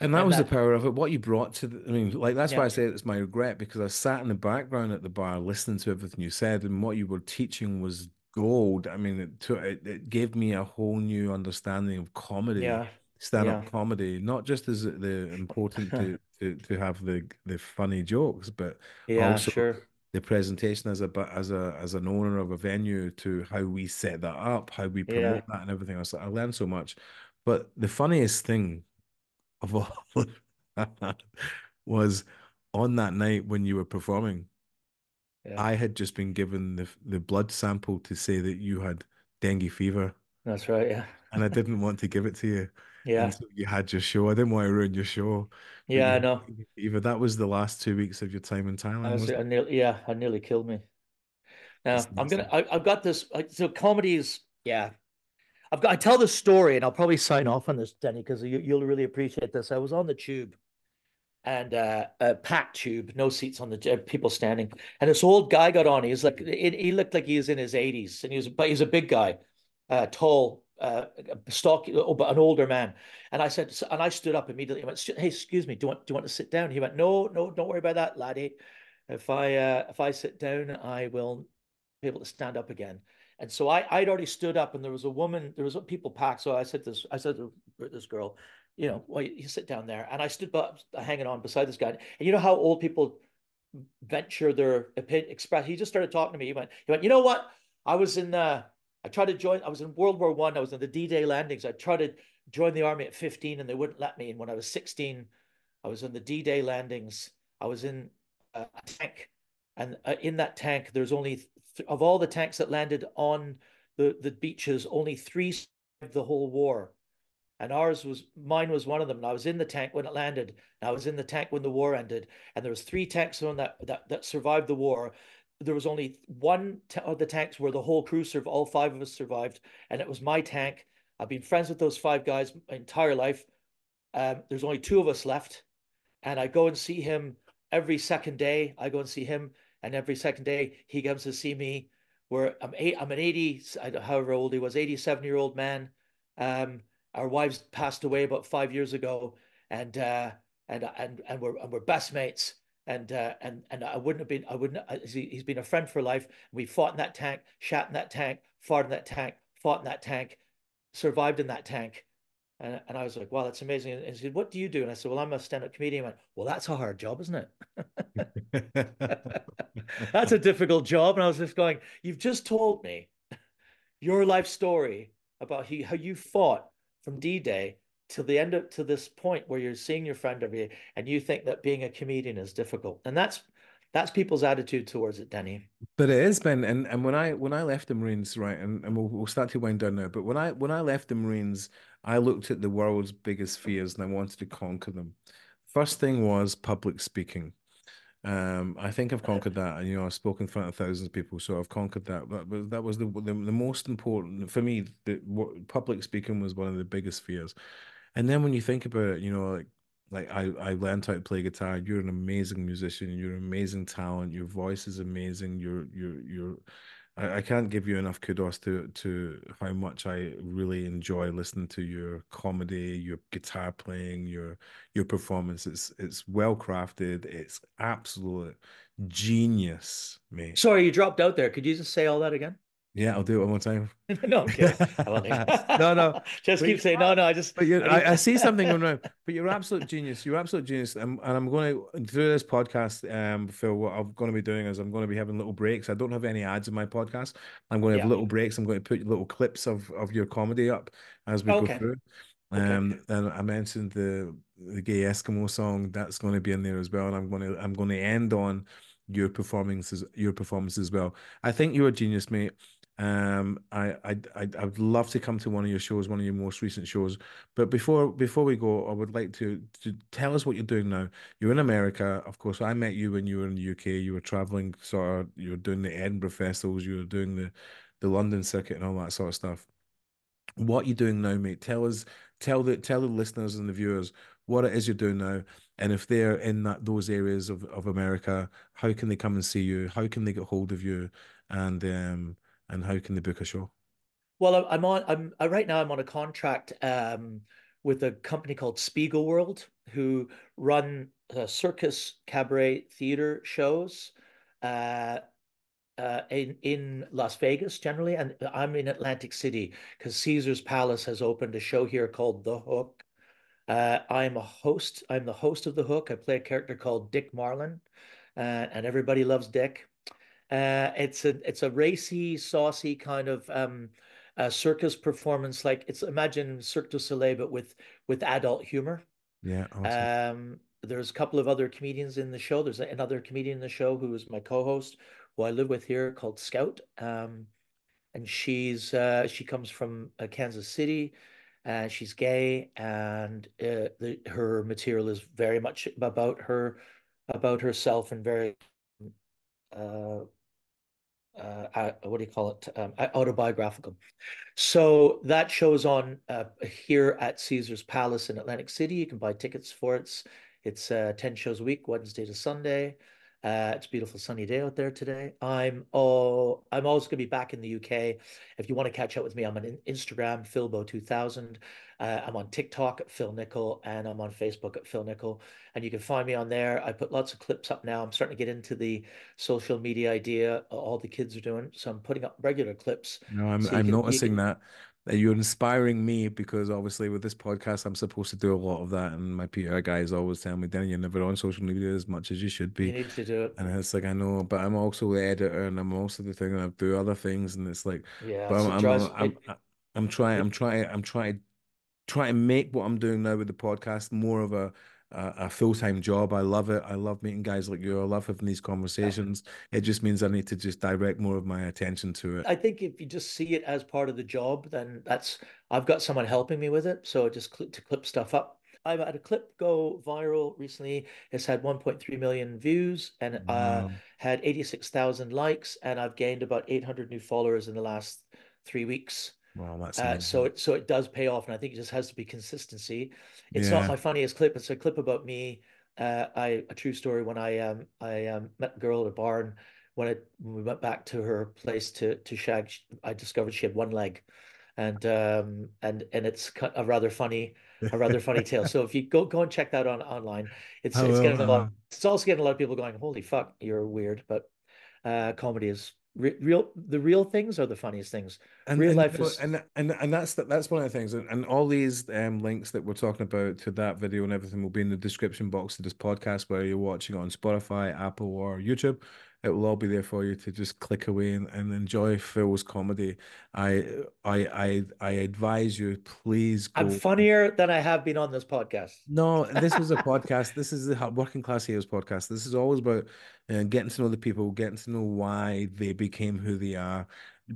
And that And was the power of it. What you brought to the, I mean, like that's why I say it's my regret because I sat in the background at the bar listening to everything you said, and what you were teaching was gold. I mean, it took it, it gave me a whole new understanding of comedy, Yeah, stand-up yeah. comedy, not just as the important to to, to have the the funny jokes, but Yeah, also sure. The presentation as a as a as an owner of a venue to how we set that up, how we Yeah. promote that, and everything else. I learned so much. But the funniest thing of all was on that night when you were performing. Yeah. I had just been given the the blood sample to say that you had dengue fever, That's right. Yeah. and I didn't want to give it to you. Yeah. So you had your show. I didn't want to ruin your show. Yeah, you I know. Either. That was the last two weeks of your time in Thailand, was, wasn't I nearly, yeah, I nearly killed me. Now I'm gonna. I, I've got this. I, so comedies. Yeah, I've got. I tell this story, and I'll probably sign off on this, Denny, because you, you'll really appreciate this. I was on the tube, and uh, a packed tube, no seats on the t- people standing, and this old guy got on. He was like, he, he looked like he was in his 80s, and he was, but he's a big guy, uh, tall, uh, stocky, oh, but an older man. And I said, and I stood up immediately. I went, "Hey, excuse me, do you want do you want to sit down? He went, No, no, don't worry about that, laddie. If I uh, if I sit down, I will be able to stand up again. And so I I'd already stood up, and there was a woman, there was people packed. So I said this, I said to this girl, you know, well, you sit down there, and I stood up, hanging on beside this guy. And you know how old people venture their opinion, express. He just started talking to me. He went, he went, you know what? I was in uh, I tried to join. I was in World War One. I. I was in the D-Day landings. I tried to join the army at 15, and they wouldn't let me. And when I was 16, I was in the D-Day landings. I was in a tank, and uh, in that tank, there's only th- of all the tanks that landed on the the beaches, only three survived the whole war. And ours was mine was one of them. And I was in the tank when it landed. And I was in the tank when the war ended. And there was three tanks on that that that survived the war. There was only one of the tanks where the whole crew survived. All five of us survived, and it was my tank. I've been friends with those five guys my entire life. Um, there's only two of us left, and I go and see him every second day. I go and see him, and every second day he comes to see me. Where I'm eight, I'm an 80, however old he was, 87 year old man. Um, our wives passed away about five years ago, and uh, and and and we're and we're best mates. And uh, and and I wouldn't have been, I wouldn't. uh, he- He's been a friend for life. We fought in that tank, shot in that tank, fought in that tank, fought in that tank, survived in that tank. And, and I was like, wow, that's amazing. And he said, what do you do? And I said, well, I'm a stand-up comedian. He went, well, that's a hard job, isn't it? That's a difficult job. And I was just going, you've just told me your life story about he, how you fought from D-Day to the end of to this point where you're seeing your friend every day and you think that being a comedian is difficult. And that's that's people's attitude towards it, Denny. But it is, Ben, and, and when I when I left the Marines, right, and, and we'll, we'll start to wind down now. But when I when I left the Marines, I looked at the world's biggest fears and I wanted to conquer them. First thing was public speaking. Um, I think I've conquered that, and you know, I've spoken in front of thousands of people, so I've conquered that. But, but that was the, the the most important for me. The what, public speaking was one of the biggest fears. And then when you think about it, you know, like like I I learned how to play guitar. You're an amazing musician. You're an amazing talent. Your voice is amazing. You're you're you're. I, I can't give you enough kudos to to how much I really enjoy listening to your comedy, your guitar playing, your your performance. It's it's well crafted. It's absolute genius, mate. Sorry, you dropped out there. Could you just say all that again? Yeah, I'll do it one more time. no, I'm kidding. I No, no. Just But keep saying no, no. I just But you're, I I, I see something going. But you're an absolute genius. You're absolute genius. And, and I'm going to through this podcast, um, Phil. What I'm going to be doing is I'm going to be having little breaks. I don't have any ads in my podcast. I'm going to have Yeah. little breaks. I'm going to put little clips of of your comedy up as we Okay. go through. Okay. Um, and I mentioned the the gay Eskimo song that's going to be in there as well. And I'm going to I'm going to end on your performances your performance as well. I think you're a genius, mate. Um, I, I, I, would love to come to one of your shows, one of your most recent shows. But before, before we go, I would like to, to tell us what you're doing now. You're in America, of course. I met you when you were in the UK. You were traveling, sort of. You were doing the Edinburgh festivals. You were doing the, the London circuit and all that sort of stuff. What are you doing now, mate? Tell us, tell the, tell the listeners and the viewers what it is you're doing now, and if they're in that those areas of of America, how can they come and see you? How can they get hold of you? And um and how can they book a show? Well, I'm- on. I'm uh, right now. I'm on a contract um, with a company called Spiegelworld, who run uh, circus cabaret theater shows uh, uh, in in Las Vegas generally, and I'm in Atlantic City because Caesar's Palace has opened a show here called The Hook. Uh, I'm a host. I'm the host of The Hook. I play a character called Dick Marlin, uh, and everybody loves Dick. Uh, it's a it's a racy, saucy kind of um, a circus performance. Like it's imagine Cirque du Soleil, but with with adult humor. Yeah, awesome. Um, there's a couple of other comedians in the show. There's another comedian in the show who is my co-host, who I live with here, called Scout. Um, and she's uh, she comes from uh, Kansas City. Uh, she's gay, and uh, the, her material is very much about her, about herself, and very, uh, uh, what do you call it? Um, autobiographical. So that shows on uh, here at Caesar's Palace in Atlantic City. You can buy tickets for it. It's, it's uh, 10 shows a week, Wednesday to Sunday. Uh, it's a beautiful sunny day out there today. I'm oh, I'm always going to be back in the UK. If you want to catch up with me, I'm on Instagram, Philbo2000. Uh, I'm on TikTok at Phil Nichol, and I'm on Facebook at Phil Nichol. And you can find me on there. I put lots of clips up now. I'm starting to get into the social media idea. All the kids are doing, so I'm putting up regular clips. No, I'm So I'm can noticing can that that you're inspiring me because obviously with this podcast I'm supposed to do a lot of that, and my PR guys always tell me, "Danny, you're never on social media as much as you should you be." need to do it. And it's like I know, but I'm also the editor, and I'm also the thing, and I do other things, and it's like, Yeah, but I'm I'm I'm, it, I'm trying, I'm trying, I'm trying try to make what I'm doing now with the podcast more of a a, a full-time job. I love it. I love meeting guys like you. I love having these yeah. conversations. It just means I need to just direct more of my attention to it. I think if you just see it as part of the job, then that's I've got someone helping me with it. So just click to clip stuff up. I've had a clip go viral recently. It's had 1.3 million views and uh, Wow. had 86,000 likes, and I've gained about 800 new followers in the last three weeks. Wow, that's Uh, so it so it does pay off, and I think it just has to be consistency. It's not my funniest clip. It's a clip about me. Uh, I a true story when I um I um met a girl at a barn when it when we went back to her place to to shag. I discovered she had one leg, and um and and it's a rather funny a rather funny tale. So if you go go and check that on online, it's I it's getting a I lot. It's also getting a lot of people going, "Holy fuck, you're weird," but uh, comedy is re real. The real things are the funniest things. And Real and life is. and and and that's the, that's one of the things, and, and all these um links that we're talking about to that video and everything will be in the description box to this podcast, whether you're watching on Spotify, Apple, or YouTube. It will all be there for you to just click away and, and enjoy Phil's comedy. I I I I advise you, please I'm funnier than I have been on this podcast. No, this is a podcast. This is the Working Class Heroes podcast. This is always about uh, getting to know the people, getting to know why they became who they are.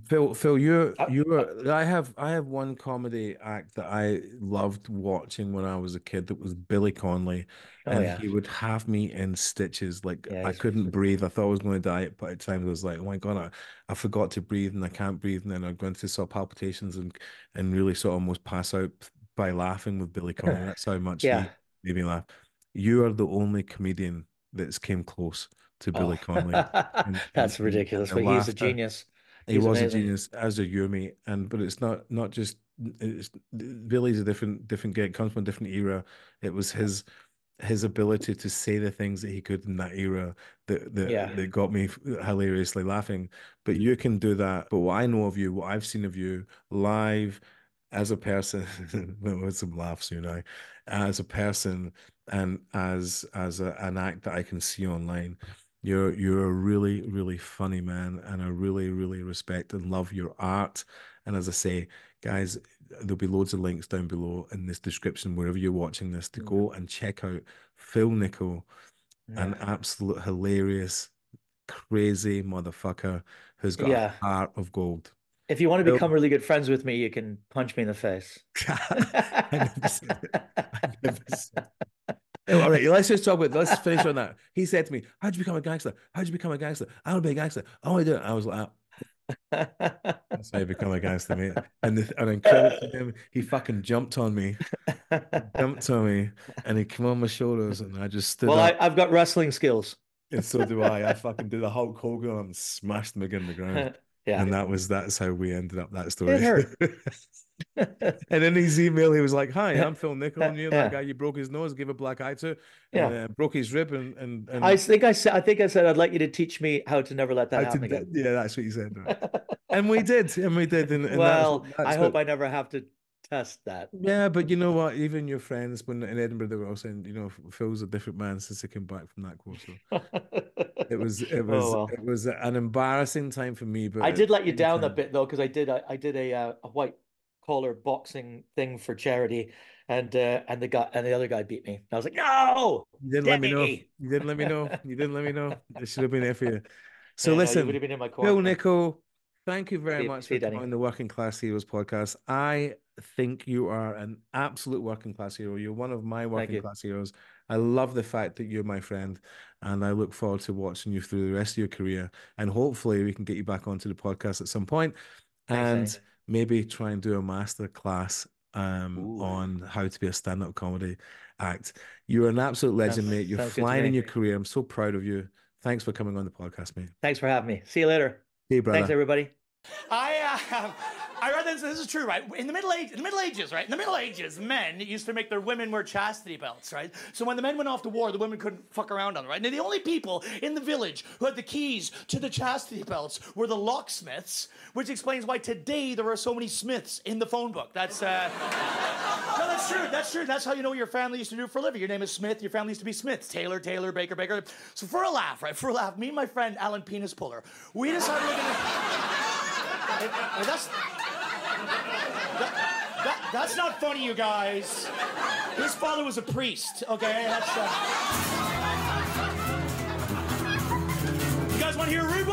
Phil, Phil, you're I, I, you're. Uh, I have I have one comedy act that I loved watching when I was a kid. That was Billy Connolly, oh and yeah, he would have me in stitches. Like yeah, I couldn't breathe. I thought I was going to die. But at times I was like, oh my God, I, I forgot to breathe and I can't breathe. And then I'd go into sort of palpitations and and really sort of almost pass out by laughing with Billy Connolly. That's how much yeah. he made me laugh. You are the only comedian that's came close to Billy Oh, Connolly, and and that's and, and ridiculous. the But he's a laughter. genius. He was a genius, as a mate. And but it's not not just it's Billy's a different different guy. Comes from a different era. It was his his ability to say the things that he could in that era that that, Yeah. that got me hilariously laughing. But you can do that. But what I know of you, what I've seen of you live as a person, with some laughs, you know, as a person and as as a, an act that I can see online. You're you're a really, really funny man, and I really, really respect and love your art. And as I say, guys, there'll be loads of links down below in this description wherever you're watching this to Mm, go and check out Phil Nichol, an absolute hilarious, crazy motherfucker who's got a heart of gold. If you want to Phil, become really good friends with me, you can punch me in the face. I never said it. I never said all right, let's just talk about. Let's finish on that. He said to me, "How'd you become a gangster? How'd you become a gangster? I want to be a gangster. I want to do it." I was like, "That's how you become a gangster, mate." And the, and credit to him, he fucking jumped on me, jumped on me, and he came on my shoulders, and I just stood Well, up. I, I've got wrestling skills. And so do I. I fucking did a Hulk Hogan and smashed him again the ground. Yeah, And that was that's how we ended up that story. And in his email, he was like, "Hi, I'm Phil Nichol, and you're that guy you broke his nose, gave a black eye to, and yeah. uh, broke his rib, and and I think I said I think I said I'd like you to teach me how to never let that to happen d- again. yeah, that's what you said, right? And we did, and we did, and, and that's Well, I hope what I never have to test that. Yeah, but you know what? Even your friends, when in Edinburgh, they were all saying, you know, Phil's a different man since he came back from that course. So it was, it was, Oh, well. it was an embarrassing time for me. But I did let you down a bit though, because I did I, I did a uh, a white collar boxing thing for charity, and uh, and the guy and the other guy beat me. I was like, no, You didn't let me know. You didn't let me know. You didn't let me know. I should have been there for you. So Yeah, no, you listen, would have been in my corner. Phil Nichol, thank you very See- much see for coming on the Working Class Heroes podcast. I think you are an absolute working class hero. You're one of my working class heroes. I love the fact that you're my friend, and I look forward to watching you through the rest of your career. And hopefully, we can get you back onto the podcast at some point, Thanks, and maybe try and do a master class um, Ooh. on how to be a stand-up comedy act. You're an absolute legend, Sounds- mate. You're sounds good to flying in your career. I'm so proud of you. Thanks for coming on the podcast, mate. Thanks for having me. See you later. Hey, brother. Thanks everybody. I, uh, I read this. This is true, right? In the middle age, in the Middle Ages, right? In the Middle Ages, men used to make their women wear chastity belts, right? So when the men went off to war, the women couldn't fuck around on them, right? And the only people in the village who had the keys to the chastity belts were the locksmiths, which explains why today there are so many Smiths in the phone book. That's uh, no, that's true. That's true. That's how you know what your family used to do for a living. Your name is Smith. Your family used to be Smiths. Taylor, Taylor, Baker, Baker. So for a laugh, right? For a laugh, me and my friend Alan Penis Puller, we decided we're gonna. That's that, that- that's not funny, you guys. His father was a priest. Okay, that's. Uh... You guys want to hear a rude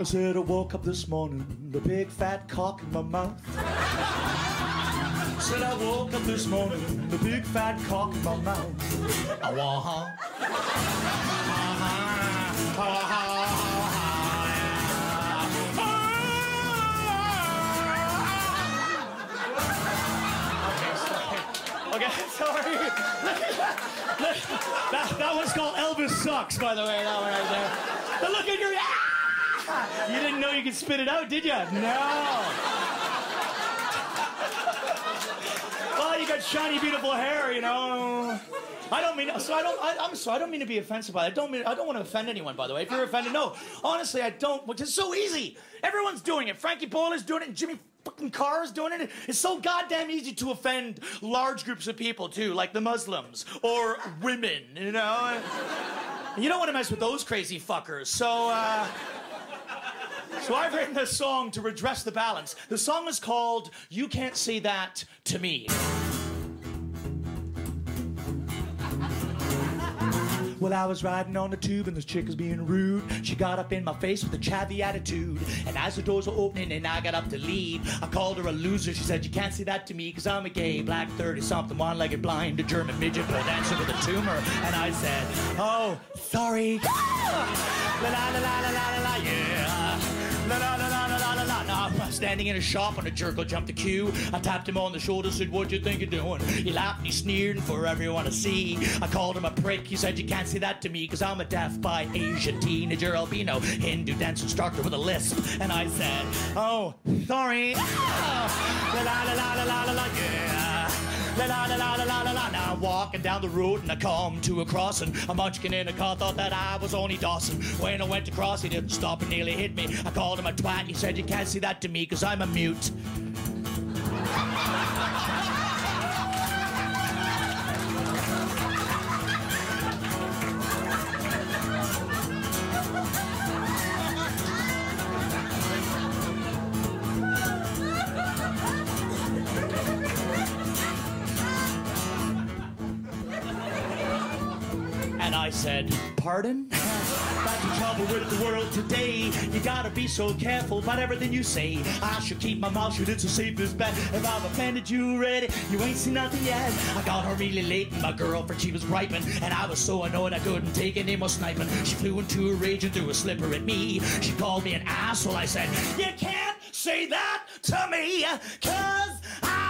I said I woke up this morning, the big fat cock in my mouth. Said I woke up this morning, the big fat cock in my mouth. Ah, ah, ah, ah. Okay, sorry. that, that one's called Elvis Sucks, by the way. That one right there. But look at your. Ah! You didn't know you could spit it out, did you? No. Well, you got shiny, beautiful hair, you know. I don't mean so. I don't. I, I'm sorry. I don't mean to be offensive. By it. I don't mean. I don't want to offend anyone. By the way, if you're offended, no. Honestly, I don't. Which is so easy. Everyone's doing it. Frankie Boyle's doing it. And Jimmy fucking Carr's doing it. It's so goddamn easy to offend large groups of people too, like the Muslims or women. You know. You don't want to mess with those crazy fuckers. So. uh... So I've written this song to redress the balance. The song is called You Can't Say That to Me. Well, I was riding on the tube and this chick was being rude. She got up in my face with a chavvy attitude. And as the doors were opening and I got up to leave, I called her a loser. She said, You can't say that to me because I'm a gay, black 30 something, one legged blind, a German midget, pole dancer with a tumor. And I said, Oh, sorry. La la la la la la, yeah. Standing in a shop and a jerk will jump the queue. I tapped him on the shoulder, said, What you think you're doing? He laughed and he sneered and for everyone to see. I called him a prick. He said, You can't say that to me because I'm a deaf by Asian teenager albino Hindu dance instructor with a lisp. And I said, Oh, sorry. La oh, la la la la la la la, yeah. La la la la la la la. Now I'm walking down the road and I come to a crossing. A munchkin in a car thought that I was only Dawson. When I went to cross, he didn't stop and nearly hit me. I called him a twat. He said, You can't say that to me because I'm a mute. Pardon? Got in trouble with the world today. You gotta be so careful about everything you say. I should keep my mouth shut, it's a safest bet. If I've offended you already, you ain't seen nothing yet. I got her really late, my girlfriend, she was griping. And I was so annoyed I couldn't take any more sniping. She flew into a rage and threw a slipper at me. She called me an asshole. I said, You can't say that to me, cause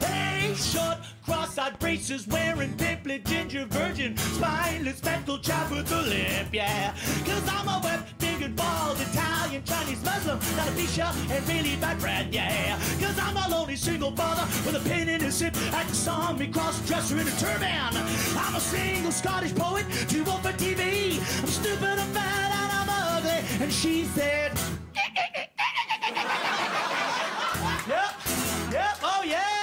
Hey, short cross-eyed braces wearing pimply ginger virgin spineless mental chap with a limp yeah. Cause I'm a web figured bald Italian Chinese Muslim not a bishop and really bad bread yeah. Cause I'm a lonely single father with a pin in his hip at the me cross-dresser in a turban. I'm a single Scottish poet too old for TV I'm stupid I'm fat and I'm ugly and she said yep yep oh yeah.